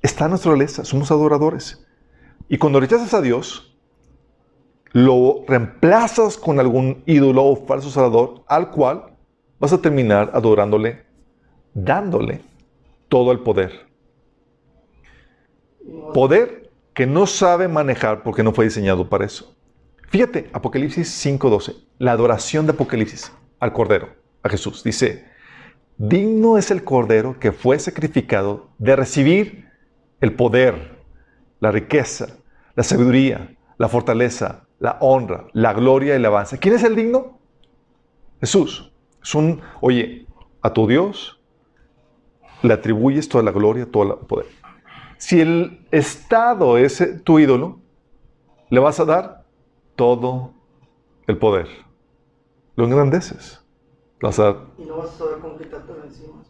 Está en nuestra naturaleza, somos adoradores. Y cuando rechazas a Dios, lo reemplazas con algún ídolo o falso salvador al cual vas a terminar adorándole, dándole todo el poder. Poder que no sabe manejar porque no fue diseñado para eso. Fíjate, Apocalipsis 5:12, la adoración de Apocalipsis al Cordero, a Jesús. Dice, digno es el Cordero que fue sacrificado de recibir el poder, la riqueza, la sabiduría, la fortaleza, la honra, la gloria y la avance. ¿Quién es el digno? Jesús. Es un, oye, a tu Dios le atribuyes toda la gloria, todo el poder. Si el Estado es tu ídolo, le vas a dar todo el poder. Lo engrandeces. Vas a... Y no vas a saber cómo quitártelo encima.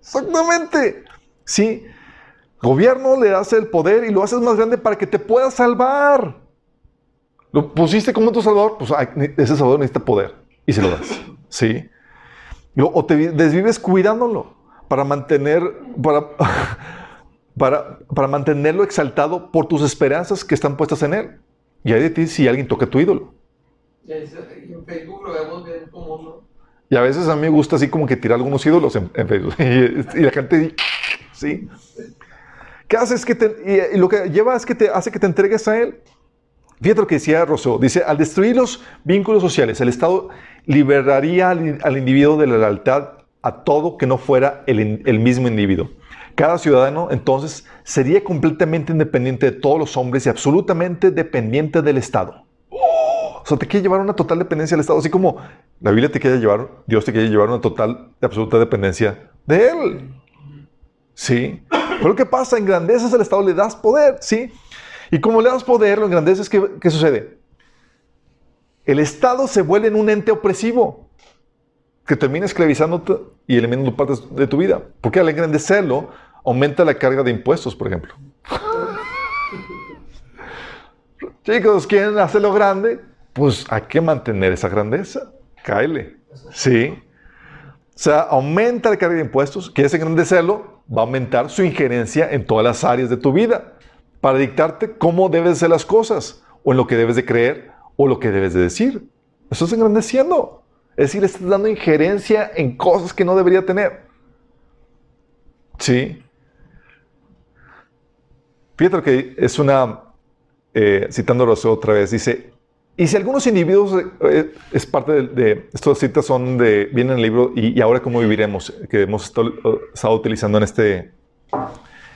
Exactamente. Sí. Gobierno le das el poder y lo haces más grande para que te pueda salvar. Lo pusiste como tu salvador, pues ese salvador necesita poder y se lo das. <laughs> Sí. O te desvives cuidándolo para mantener, para, <laughs> para, para mantenerlo exaltado por tus esperanzas que están puestas en él. Y hay de ti si alguien toca tu ídolo. Y en Facebook lo vemos bien como Y a veces a mí me gusta así como que tirar algunos ídolos en, Facebook. <laughs> Y, la gente, sí. ¿Qué hace? que te, y, lo que lleva es que te hace que te entregues a él. Fíjate lo que decía Rousseau. Dice, al destruir los vínculos sociales, el Estado liberaría al, individuo de la lealtad a todo que no fuera el, mismo individuo. Cada ciudadano entonces sería completamente independiente de todos los hombres y absolutamente dependiente del Estado. O sea, te quiere llevar una total dependencia del Estado, así como la Biblia te quiere llevar, Dios te quiere llevar una total y absoluta dependencia de Él. Sí. Pero ¿qué pasa? Engrandeces al Estado, le das poder, ¿sí? Y como le das poder, lo engrandeces, ¿qué, qué sucede? El Estado se vuelve en un ente opresivo que termina esclavizándote y eliminando partes de tu vida. Porque al engrandecerlo, aumenta la carga de impuestos, por ejemplo. <laughs> Chicos, ¿quieren hacerlo grande? Pues hay que mantener esa grandeza. Cáele. Sí. O sea, aumenta la carga de impuestos. ¿Quieres engrandecerlo? Va a aumentar su injerencia en todas las áreas de tu vida para dictarte cómo debes hacer las cosas, o en lo que debes de creer, o lo que debes de decir. Eso es engrandeciendo. Es decir, estás dando injerencia en cosas que no debería tener. Sí. Fíjate que es una, eh, Rousseau otra vez, dice, y si algunos individuos, eh, es parte de, de- estas citas son de, vienen en el libro, y, y ahora cómo viviremos, que hemos estado, estado utilizando en este,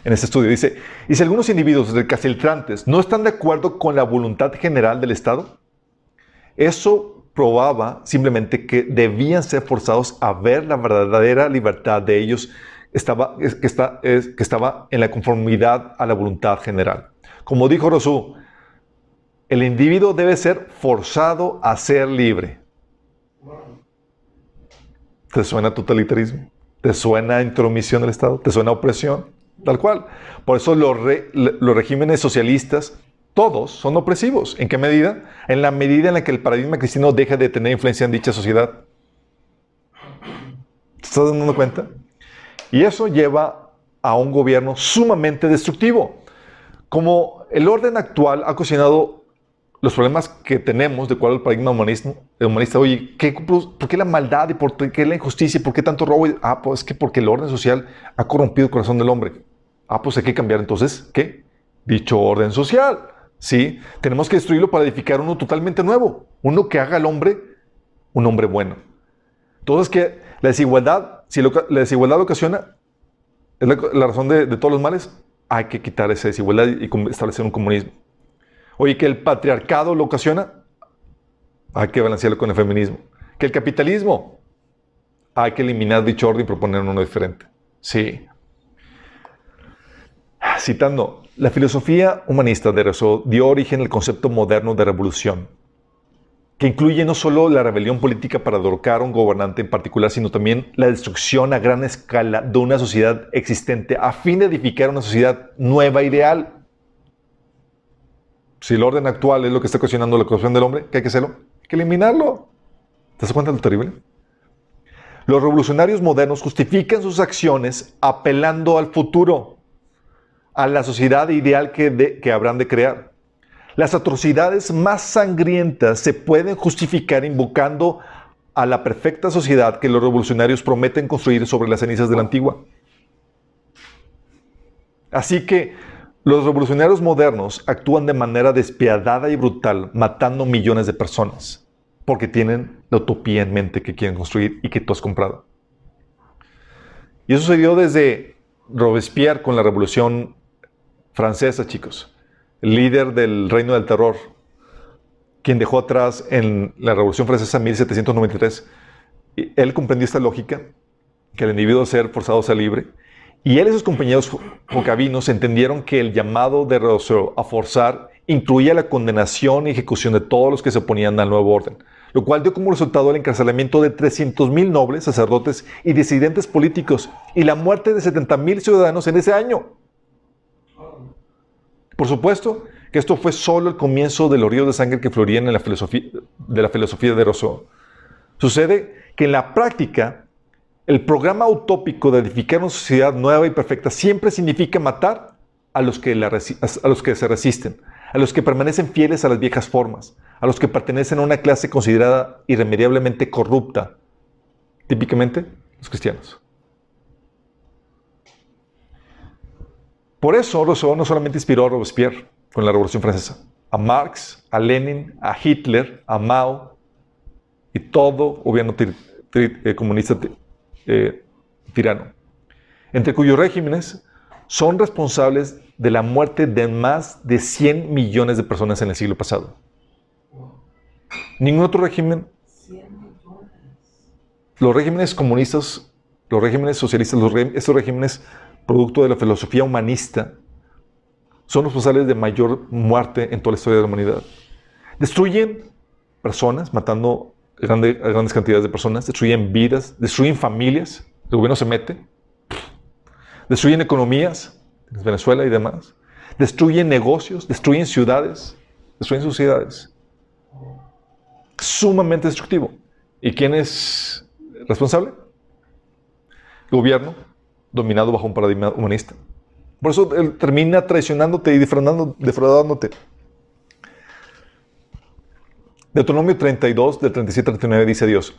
en este estudio, dice, y si algunos individuos recalcitrantes no están de acuerdo con la voluntad general del Estado, eso probaba simplemente que debían ser forzados a ver la verdadera libertad de ellos estaba, es- que, estaba en la conformidad a la voluntad general. Como dijo Rousseau, el individuo debe ser forzado a ser libre. ¿Te suena totalitarismo? ¿Te suena intromisión del Estado? ¿Te suena opresión? Tal cual. Por eso los, re- los regímenes socialistas, todos son opresivos. ¿En qué medida? En la medida en la que el paradigma cristiano deja de tener influencia en dicha sociedad. ¿Te estás dando cuenta? Y eso lleva a un gobierno sumamente destructivo. Como el orden actual ha ocasionado los problemas que tenemos de cuál es el paradigma humanismo, el humanista, oye, ¿qué, ¿por qué la maldad y por qué la injusticia y por qué tanto robo? Ah, pues es que porque el orden social ha corrompido el corazón del hombre. Ah, pues hay que cambiar entonces, ¿qué? Dicho orden social. Sí, tenemos que destruirlo para edificar uno totalmente nuevo, uno que haga al hombre un hombre bueno. Entonces, que la desigualdad, si la desigualdad ocasiona, es la, razón de, todos los males, hay que quitar esa desigualdad y com- establecer un comunismo. Oye, que el patriarcado lo ocasiona, hay que balancearlo con el feminismo. Que el capitalismo, hay que eliminar dicho orden y proponer uno diferente. Sí. Citando, la filosofía humanista de Rousseau dio origen al concepto moderno de revolución, que incluye no solo la rebelión política para derrocar a un gobernante en particular, sino también la destrucción a gran escala de una sociedad existente a fin de edificar una sociedad nueva ideal. Si el orden actual es lo que está ocasionando la corrupción del hombre, ¿qué hay que hacerlo? Hay que eliminarlo. ¿Te das cuenta de lo terrible? Los revolucionarios modernos justifican sus acciones apelando al futuro, a la sociedad ideal que, que habrán de crear. Las atrocidades más sangrientas se pueden justificar invocando a la perfecta sociedad que los revolucionarios prometen construir sobre las cenizas de la antigua. Así que los revolucionarios modernos actúan de manera despiadada y brutal, matando millones de personas, porque tienen la utopía en mente que quieren construir y que tú has comprado. Y eso sucedió desde Robespierre con la Revolución Francesa, chicos, líder del Reino del Terror, quien dejó atrás en la Revolución Francesa en 1793. Y Él comprendió esta lógica, que el individuo ser forzado sea libre, y él y sus compañeros jocabinos entendieron que el llamado de Rousseau a forzar incluía la condenación y ejecución de todos los que se oponían al nuevo orden, lo cual dio como resultado el encarcelamiento de 300.000 nobles, sacerdotes y disidentes políticos y la muerte de 70.000 ciudadanos en ese año. Por supuesto que esto fue solo el comienzo de los ríos de sangre que florían en la filosofía, de la filosofía de Rousseau. Sucede que en la práctica, el programa utópico de edificar una sociedad nueva y perfecta siempre significa matar a los que, la a los que se resisten, a los que permanecen fieles a las viejas formas, a los que pertenecen a una clase considerada irremediablemente corrupta, típicamente los cristianos. Por eso Rousseau no solamente inspiró a Robespierre con la Revolución Francesa, a Marx, a Lenin, a Hitler, a Mao y todo gobierno eh, comunista eh, tirano, entre cuyos regímenes son responsables de la muerte de más de 100 millones de personas en el siglo pasado. Ningún otro régimen, los regímenes comunistas, los regímenes socialistas, los estos regímenes producto de la filosofía humanista, son responsables de mayor muerte en toda la historia de la humanidad. Destruyen personas, matando grandes cantidades de personas, destruyen vidas, destruyen familias, el gobierno se mete, destruyen economías, Venezuela y demás, destruyen negocios, destruyen ciudades, destruyen sociedades. Sumamente destructivo. ¿Y quién es responsable? El gobierno, dominado bajo un paradigma humanista. Por eso él termina traicionándote y defraudándote. Deuteronomio 32, del 37 al 39 dice Dios.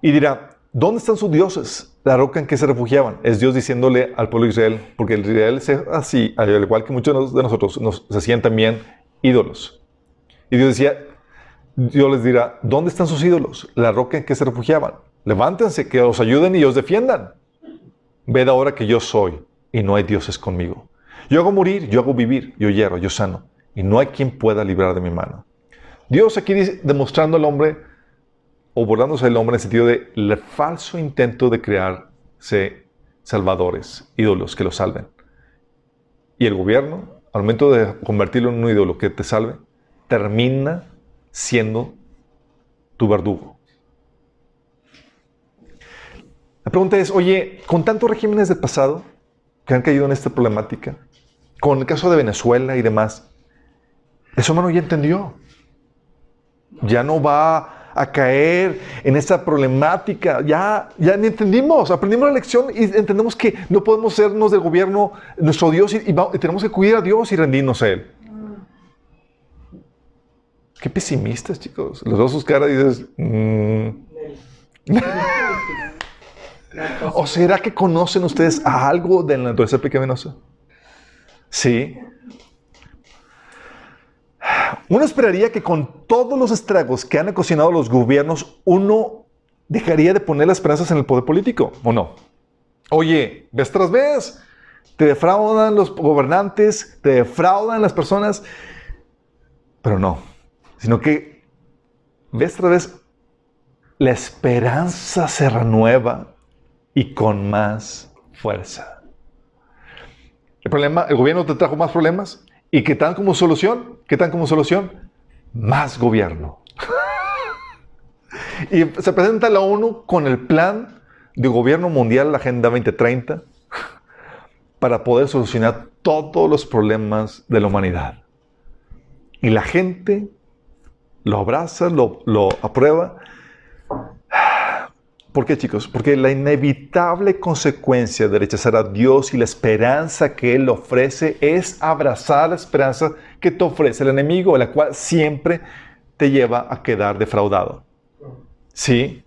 Y dirá, ¿dónde están sus dioses? La roca en que se refugiaban. Es Dios diciéndole al pueblo de Israel, porque el Israel es así, al igual que muchos de nosotros, nos, se hacían también ídolos. Y Dios decía, Dios les dirá, ¿dónde están sus ídolos? La roca en que se refugiaban. Levántense, que os ayuden y os defiendan. Ved ahora que yo soy y no hay dioses conmigo. Yo hago morir, yo hago vivir, yo hierro, yo sano, y no hay quien pueda librar de mi mano. Dios aquí dice- demostrando al hombre, o burlándose del hombre en el sentido de el falso intento de crearse salvadores, ídolos que lo salven. Y el gobierno, al momento de convertirlo en un ídolo que te salve, termina siendo tu verdugo. La pregunta es, oye, con tantos regímenes del pasado que han caído en esta problemática, con el caso de Venezuela y demás, el ser humano ya entendió. Ya no va a caer en esta problemática. Ya, ya entendimos, aprendimos la lección y entendemos que no podemos sernos del gobierno nuestro Dios y, tenemos que cuidar a Dios y rendirnos a Él. Qué pesimistas, chicos. Les veo sus caras y dices, "Mm". ¿O será que conocen ustedes a algo de la naturaleza pecaminosa? Sí. Uno esperaría que con todos los estragos que han ocasionado los gobiernos, uno dejaría de poner las esperanzas en el poder político, ¿o no? Oye, vez tras vez, te defraudan los gobernantes, te defraudan las personas, pero no, sino que vez tras vez la esperanza se renueva y con más fuerza. El problema, el gobierno te trajo más problemas y ¿qué tan como solución? ¿Qué tan como solución? Más gobierno. <laughs> y se presenta la ONU con el plan de gobierno mundial, la Agenda 2030, para poder solucionar todos los problemas de la humanidad. Y la gente lo abraza, lo aprueba. ¿Por qué, chicos? Porque la inevitable consecuencia de rechazar a Dios y la esperanza que Él ofrece es abrazar la esperanza que te ofrece el enemigo, la cual siempre te lleva a quedar defraudado. ¿Sí?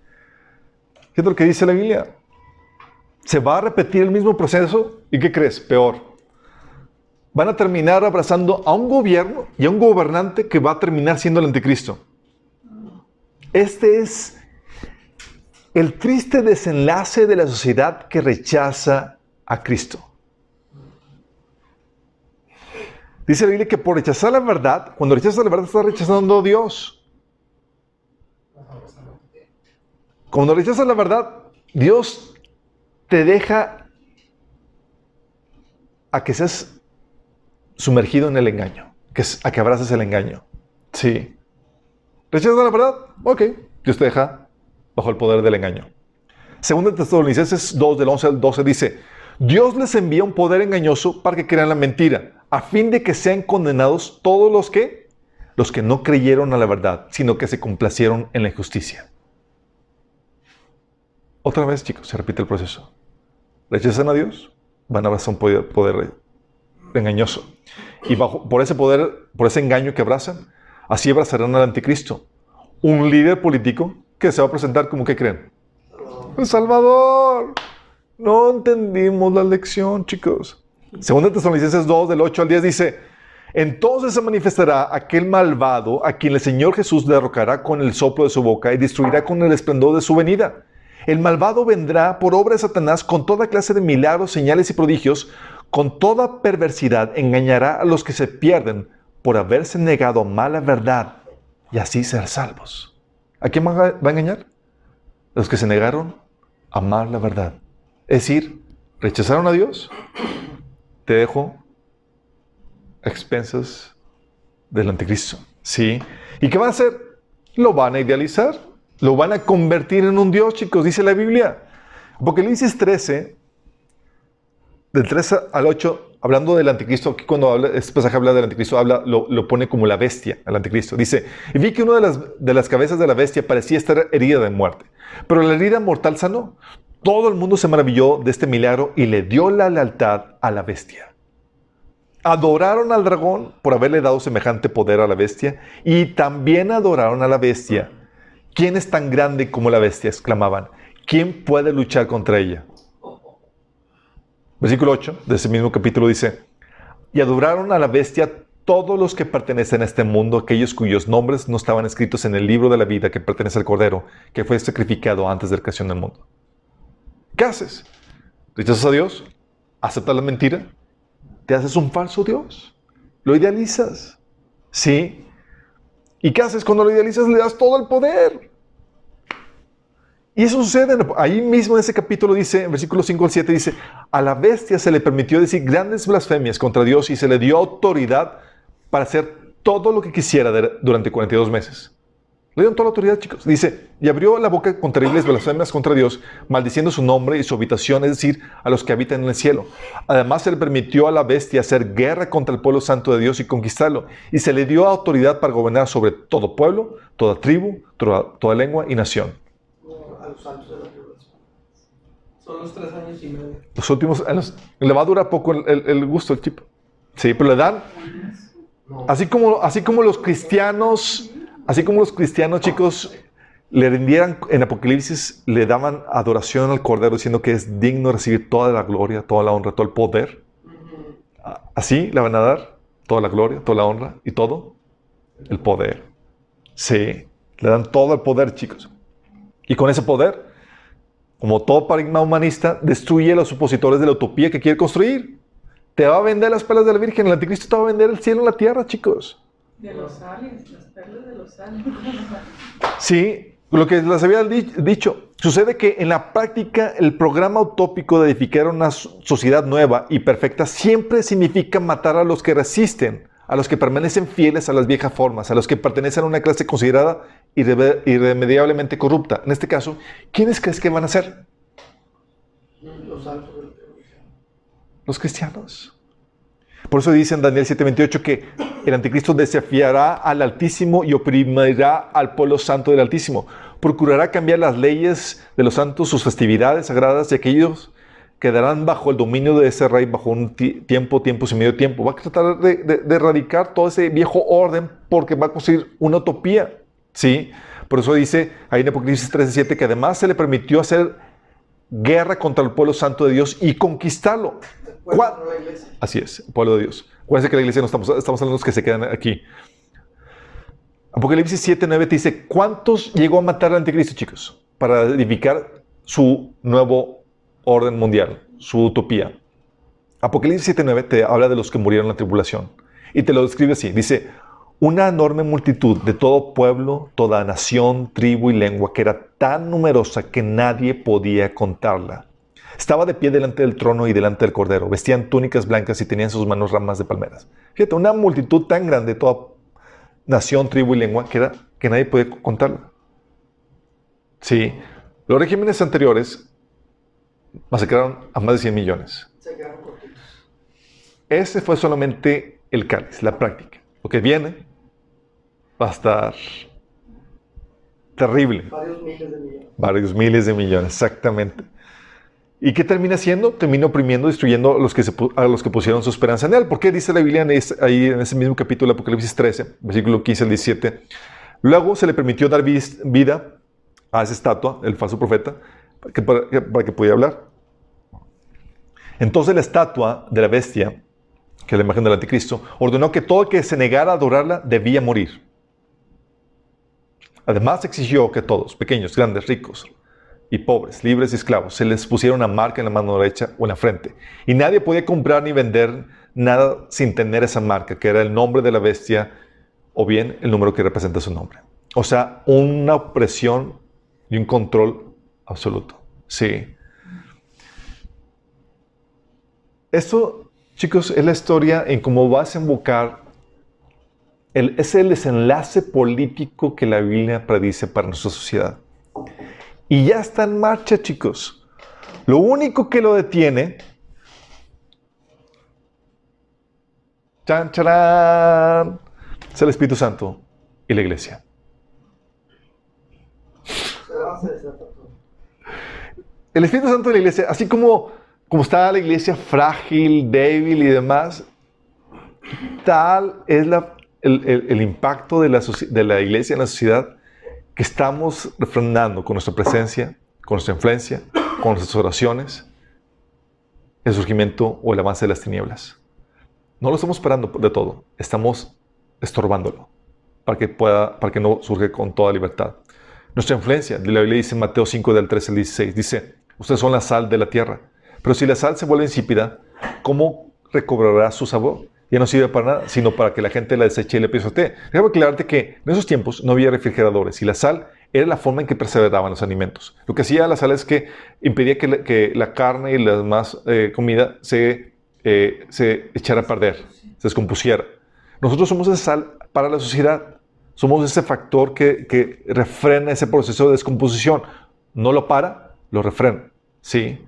¿Qué es lo que dice la Biblia? Se va a repetir el mismo proceso y ¿qué crees? Peor. Van a terminar abrazando a un gobierno y a un gobernante que va a terminar siendo el anticristo. Este es el triste desenlace de la sociedad que rechaza a Cristo. Dice la Biblia que por rechazar la verdad, cuando rechazas la verdad, estás rechazando a Dios. Cuando rechazas la verdad, Dios te deja a que seas sumergido en el engaño, a que abraces el engaño. Sí. ¿Rechazas la verdad? Ok. Dios te deja bajo el poder del engaño. Segunda Tesalonicenses 2, del 11 al 12 dice, Dios les envía un poder engañoso para que crean la mentira, a fin de que sean condenados todos los que, los que no creyeron a la verdad, sino que se complacieron en la injusticia. Otra vez, chicos, se repite el proceso. Rechazan a Dios, van a abrazar un poder, engañoso. Y bajo, por ese poder, por ese engaño que abrazan, así abrazarán al anticristo, un líder político que se va a presentar como que creen. El Salvador. No entendimos la lección, chicos. Segunda Tesalonicenses 2, del 8 al 10 dice, entonces se manifestará aquel malvado a quien el Señor Jesús derrocará con el soplo de su boca y destruirá con el esplendor de su venida. El malvado vendrá por obra de Satanás con toda clase de milagros, señales y prodigios, con toda perversidad engañará a los que se pierden por haberse negado a mala verdad y así ser salvos. ¿A quién va a engañar? Los que se negaron a amar la verdad. Es decir, rechazaron a Dios, te dejo a expensas del anticristo. ¿Sí? ¿Y qué van a hacer? Lo van a idealizar, lo van a convertir en un Dios, chicos, dice la Biblia. Apocalipsis 13, del 3 al 8, hablando del anticristo, aquí cuando habla, este pasaje habla del anticristo, habla, lo, lo pone como la bestia, el anticristo. Dice, y vi que una de las, de las cabezas de la bestia parecía estar herida de muerte, pero la herida mortal sanó. Todo el mundo se maravilló de este milagro y le dio la lealtad a la bestia. Adoraron al dragón por haberle dado semejante poder a la bestia y también adoraron a la bestia. ¿Quién es tan grande como la bestia? exclamaban. ¿Quién puede luchar contra ella? Versículo 8 de ese mismo capítulo dice, y adoraron a la bestia todos los que pertenecen a este mundo, aquellos cuyos nombres no estaban escritos en el libro de la vida que pertenece al Cordero, que fue sacrificado antes de la creación del mundo. ¿Qué haces? ¿Rechazas a Dios? ¿Aceptas la mentira? ¿Te haces un falso Dios? ¿Lo idealizas? ¿Sí? ¿Y qué haces cuando lo idealizas? Le das todo el poder. Y eso sucede ahí mismo en ese capítulo, dice, en versículo 5 al 7, dice, a la bestia se le permitió decir grandes blasfemias contra Dios y se le dio autoridad para hacer todo lo que quisiera durante 42 meses. Le dieron toda la autoridad, chicos. Dice, y abrió la boca con terribles blasfemias contra Dios, maldiciendo su nombre y su habitación, es decir, a los que habitan en el cielo. Además, se le permitió a la bestia hacer guerra contra el pueblo santo de Dios y conquistarlo. Y se le dio autoridad para gobernar sobre todo pueblo, toda tribu, toda lengua y nación. A los santos de la tribulación. Son los tres años y medio. Los últimos años, le va a durar poco el, el- el gusto al chip. Sí, pero le dan, así como, así como los cristianos, así como los cristianos, chicos, le rindieran en Apocalipsis, le daban adoración al Cordero diciendo que es digno de recibir toda la gloria, toda la honra, todo el poder. Así le van a dar toda la gloria, toda la honra y todo el poder. Sí, le dan todo el poder, chicos. Y con ese poder, como todo paradigma humanista, destruye a los opositores de la utopía que quiere construir. Te va a vender las perlas de la Virgen, el anticristo te va a vender el cielo en la tierra, chicos. De los aliens, las perlas de los aliens. Sí, lo que les había di- dicho. Sucede que en la práctica el programa utópico de edificar una so- sociedad nueva y perfecta siempre significa matar a los que resisten, a los que permanecen fieles a las viejas formas, a los que pertenecen a una clase considerada irremediablemente corrupta. En este caso, ¿quiénes crees que van a ser? Los santos de la tribulación. Los cristianos. Por eso dice en Daniel 7:28 que el anticristo desafiará al Altísimo y oprimirá al pueblo santo del Altísimo. Procurará cambiar las leyes de los santos, sus festividades sagradas, y aquellos quedarán bajo el dominio de ese rey bajo un ti- tiempo, tiempos y medio tiempo. Va a tratar de, de- de erradicar todo ese viejo orden porque va a construir una utopía. ¿Sí? Por eso dice ahí en Apocalipsis 13:7 que además se le permitió hacer guerra contra el pueblo santo de Dios y conquistarlo. Bueno, ¿Cuál- no la iglesia. Así es, el pueblo de Dios. Acuérdense que la iglesia no estamos, estamos hablando de los que se quedan aquí. Apocalipsis 7, 9 te dice, ¿cuántos llegó a matar al anticristo, chicos? Para edificar su nuevo orden mundial, su utopía. Apocalipsis 7, 9 te habla de los que murieron en la tribulación. Y te lo describe así. Dice, una enorme multitud de todo pueblo, toda nación, tribu y lengua, que era tan numerosa que nadie podía contarla. Estaba de pie delante del trono y delante del cordero. Vestían túnicas blancas y tenían en sus manos ramas de palmeras. Fíjate, una multitud tan grande, toda nación, tribu y lengua, que, era, que nadie podía contarla. Sí, los regímenes anteriores masacraron a más de 100 millones. Ese fue solamente el cáliz, la práctica. Lo que viene va a estar terrible. Varios miles de millones. Varios miles de millones, exactamente. ¿Y qué termina haciendo? Termina oprimiendo, destruyendo a los que, se a los que pusieron su esperanza en él. ¿Por qué dice la Biblia en es- ahí en ese mismo capítulo de Apocalipsis 13, versículo 15 al 17? Luego se le permitió dar vis- vida a esa estatua, el falso profeta, para que, para que- para que pudiera hablar. Entonces la estatua de la bestia, que es la imagen del anticristo, ordenó que todo el que se negara a adorarla debía morir. Además exigió que todos, pequeños, grandes, ricos, y pobres, libres y esclavos. Se les pusieron una marca en la mano derecha o en la frente. Y nadie podía comprar ni vender nada sin tener esa marca, que era el nombre de la bestia o bien el número que representa su nombre. O sea, una opresión y un control absoluto. Sí. Esto, chicos, es la historia en cómo va a desembocar. El, es el desenlace político que la Biblia predice para nuestra sociedad. Y ya está en marcha, chicos. Lo único que lo detiene. Chan, charán, es el Espíritu Santo y la iglesia. El Espíritu Santo de la iglesia, así como, como está la iglesia frágil, débil y demás, tal es la, el, impacto de la, de la iglesia en la sociedad que estamos refrendando con nuestra presencia, con nuestra influencia, con nuestras oraciones, el surgimiento o el avance de las tinieblas. No lo estamos esperando de todo, estamos estorbándolo para que, pueda, para que no surge con toda libertad. Nuestra influencia, la Biblia dice en Mateo 5 del 13 al 16, dice, ustedes son la sal de la tierra, pero si la sal se vuelve insípida, ¿cómo recobrará su sabor? Ya no sirve para nada, sino para que la gente la deseche y le pisotee. Déjame aclararte que en esos tiempos no había refrigeradores y la sal era la forma en que perseveraban los alimentos. Lo que hacía la sal es que impedía que la, carne y la demás eh, comida se, eh, se echara a perder, se descompusiera. Nosotros somos esa sal para la sociedad. Somos ese factor que, que refrena ese proceso de descomposición. No lo para, lo refrena. ¿Sí?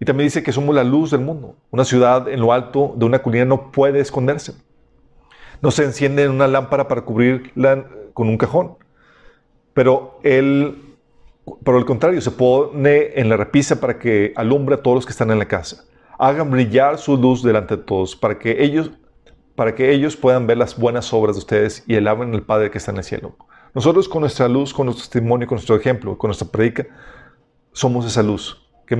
Y también dice que somos la luz del mundo. Una ciudad en lo alto de una colina no puede esconderse. No se enciende en una lámpara para cubrirla con un cajón. Pero él, por el contrario, se pone en la repisa para que alumbre a todos los que están en la casa. Hagan brillar su luz delante de todos para que ellos, para que ellos puedan ver las buenas obras de ustedes y alaben al Padre que está en el cielo. Nosotros con nuestra luz, con nuestro testimonio, con nuestro ejemplo, con nuestra predica, somos esa luz que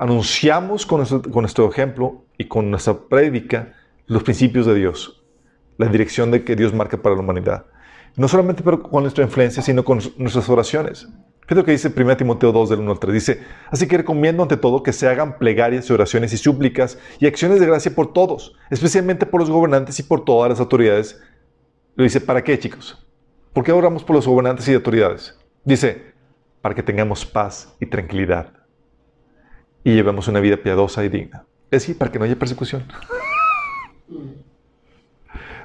anunciamos con nuestro, ejemplo y con nuestra prédica los principios de Dios, la dirección de que Dios marca para la humanidad. No solamente con nuestra influencia, sino con nuestras oraciones. Fíjate lo que dice 1 Timoteo 2 del 1 al 3. Dice, así que recomiendo ante todo que se hagan plegarias y oraciones y súplicas y acciones de gracia por todos, especialmente por los gobernantes y por todas las autoridades. Lo dice, ¿para qué chicos? ¿Por qué oramos por los gobernantes y autoridades? Dice, para que tengamos paz y tranquilidad y llevemos una vida piadosa y digna. Es decir, para que no haya persecución. <laughs>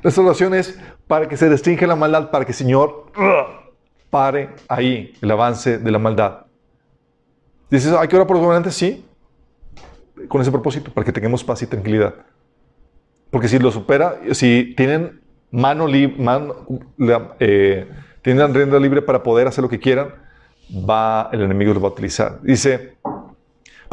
Nuestra oración es para que se restringe la maldad, para que el Señor pare ahí el avance de la maldad. Dices, ¿hay que orar por los gobernantes? Sí, con ese propósito, para que tengamos paz y tranquilidad. Porque si lo supera, si tienen mano libre, eh, tienen rienda libre para poder hacer lo que quieran, va, el enemigo lo va a utilizar. Dice,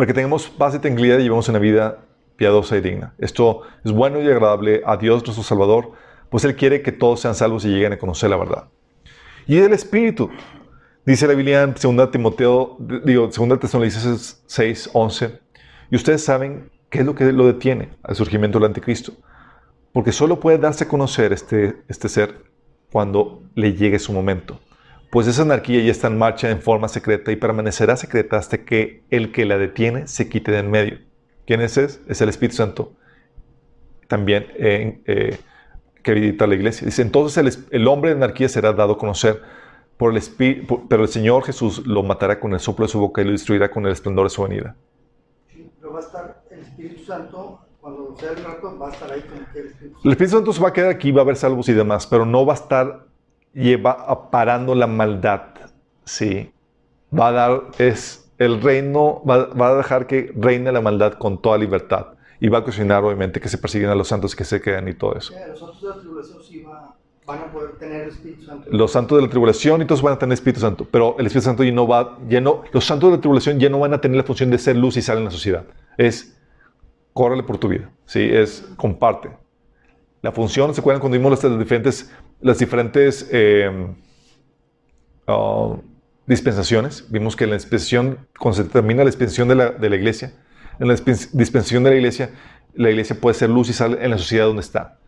para que tengamos paz y tranquilidad y llevemos una vida piadosa y digna. Esto es bueno y agradable a Dios nuestro Salvador, pues Él quiere que todos sean salvos y lleguen a conocer la verdad. Y el Espíritu, dice la Biblia en 2 Timoteo, digo, 2 Tesalonicenses 6, 11, y ustedes saben qué es lo que lo detiene al surgimiento del anticristo, porque solo puede darse a conocer este, este ser cuando le llegue su momento pues esa anarquía ya está en marcha en forma secreta y permanecerá secreta hasta que el que la detiene se quite de en medio. ¿Quién es ese? Es el Espíritu Santo. También eh, eh, que visita la iglesia. Dice, entonces el, hombre de anarquía será dado a conocer por el Espíritu, pero el Señor Jesús lo matará con el soplo de su boca y lo destruirá con el esplendor de su venida. Sí, pero va a estar el Espíritu Santo, cuando sea el rato, va a estar ahí con el Espíritu Santo. El Espíritu Santo se va a quedar aquí, va a haber salvos y demás, pero no va a estar lleva parando la maldad. Sí. Va a dar, es el reino, va, va, a dejar que reine la maldad con toda libertad. Y va a ocasionar, obviamente, que se persiguen a los santos que se quedan y todo eso. Los santos de la tribulación sí va, van a poder tener el Espíritu Santo. Los santos de la tribulación y todos van a tener Espíritu Santo. Pero el Espíritu Santo ya no va, ya no, los santos de la tribulación ya no van a tener la función de ser luz y sal en la sociedad. Es, córrele por tu vida. Sí, es, comparte. La función, ¿se acuerdan cuando vimos las diferentes las diferentes eh, uh, dispensaciones. Vimos que la dispensación, cuando se termina la dispensación de la, de la iglesia, en la dispensación de la iglesia, la iglesia puede ser luz y sal en la sociedad donde está.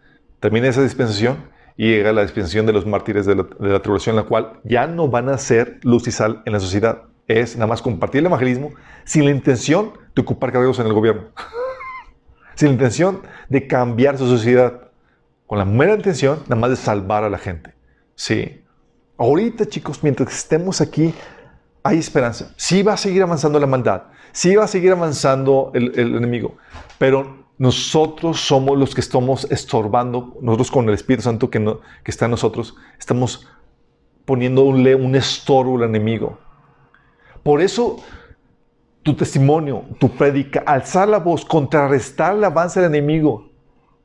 Termina esa dispensación y llega la dispensación de los mártires de la, de la tribulación, la cual ya no van a ser luz y sal en la sociedad. es nada más compartir el evangelismo sin la intención de ocupar cargos en el gobierno. <laughs> sin la intención de cambiar su sociedad. Con la mera intención nada más de salvar a la gente. Sí. Ahorita, chicos, mientras estemos aquí, hay esperanza. Sí va a seguir avanzando la maldad. Sí va a seguir avanzando el, el enemigo. Pero nosotros somos los que estamos estorbando, nosotros con el Espíritu Santo que, no, que está en nosotros, estamos poniendo un, un estorbo al enemigo. Por eso tu testimonio, tu predica, alzar la voz, contrarrestar el avance del enemigo,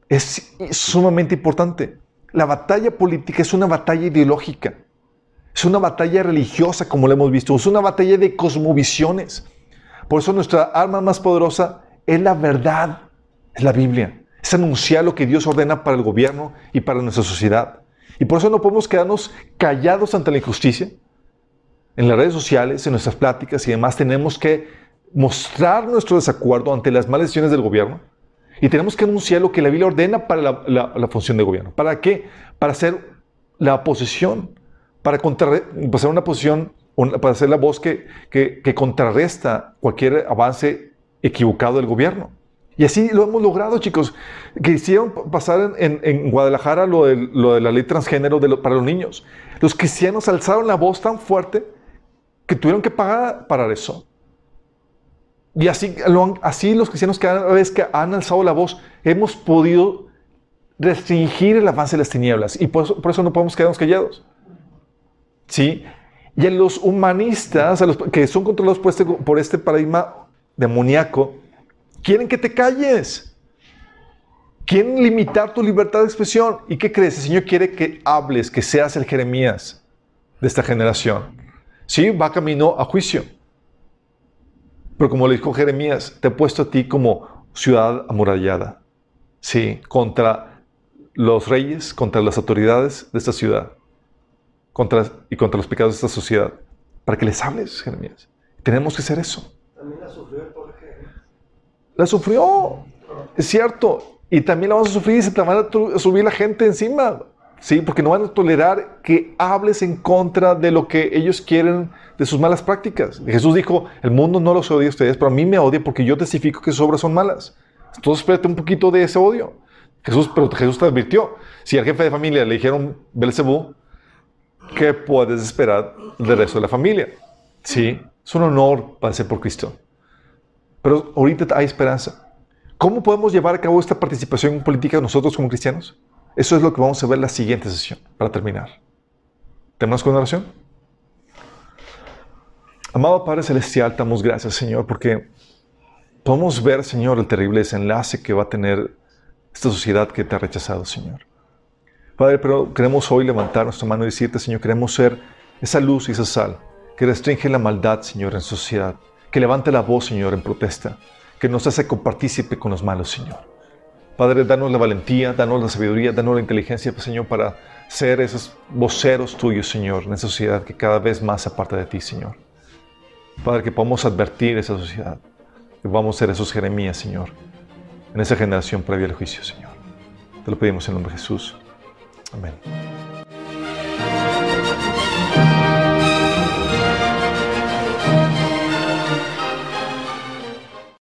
es sumamente importante. La batalla política es una batalla ideológica, es una batalla religiosa, como lo hemos visto, es una batalla de cosmovisiones. Por eso nuestra arma más poderosa es la verdad, es la Biblia, es anunciar lo que Dios ordena para el gobierno y para nuestra sociedad. Y por eso no podemos quedarnos callados ante la injusticia. En las redes sociales, en nuestras pláticas y demás, tenemos que mostrar nuestro desacuerdo ante las malas decisiones del gobierno y tenemos que anunciar lo que la Biblia ordena para la, función de gobierno. ¿Para qué? Para hacer la oposición, para, para hacer una posición, para hacer la voz que, que contrarresta cualquier avance equivocado del gobierno. Y así lo hemos logrado, chicos. Que hicieron pasar en, Guadalajara lo de, lo de, la ley transgénero para los niños. Los cristianos alzaron la voz tan fuerte que tuvieron que pagar para eso. Y así, así los cristianos cada vez que han alzado la voz, hemos podido restringir el avance de las tinieblas. Y por eso, por eso no podemos quedarnos callados. ¿Sí? Y a los humanistas, a los que son controlados por este, por este paradigma demoníaco, Quieren que te calles. Quieren limitar tu libertad de expresión. ¿Y qué crees? El Señor quiere que hables, que seas el Jeremías de esta generación. Sí, va camino a juicio. Pero como le dijo Jeremías, te he puesto a ti como ciudad amurallada. Sí, contra los reyes, contra las autoridades de esta ciudad. Contra, y contra los pecados de esta sociedad. Para que les hables, Jeremías. Tenemos que hacer eso. También la sufrió el la sufrió, es cierto. Y también la vamos a sufrir y se te van a subir la gente encima. Sí, porque no van a tolerar que hables en contra de lo que ellos quieren, de sus malas prácticas. Jesús dijo, el mundo no los odia a ustedes, pero a mí me odia porque yo testifico que sus obras son malas. Entonces espérate un poquito de ese odio. Jesús, Jesús te advirtió. Si al jefe de familia le dijeron Belcebú, ¿qué puedes esperar del resto de la familia? Sí, es un honor ser por Cristo. Pero ahorita hay esperanza. ¿Cómo podemos llevar a cabo esta participación política nosotros como cristianos? Eso es lo que vamos a ver en la siguiente sesión, para terminar. ¿Tenemos con oración? Amado Padre Celestial, damos gracias, Señor, porque podemos ver, Señor, el terrible desenlace que va a tener esta sociedad que te ha rechazado, Señor. Padre, pero queremos hoy levantar nuestra mano y decirte, Señor, queremos ser esa luz y esa sal que restringe la maldad, Señor, en sociedad que levante la voz, Señor, en protesta, que nos hace compartícipe con los malos, Señor. Padre, danos la valentía, danos la sabiduría, danos la inteligencia, Señor, para ser esos voceros tuyos, Señor, en esa sociedad que cada vez más se aparta de ti, Señor. Padre, que podamos advertir esa sociedad, que a ser esos Jeremías, Señor, en esa generación previa al juicio, Señor. Te lo pedimos en el nombre de Jesús. Amén.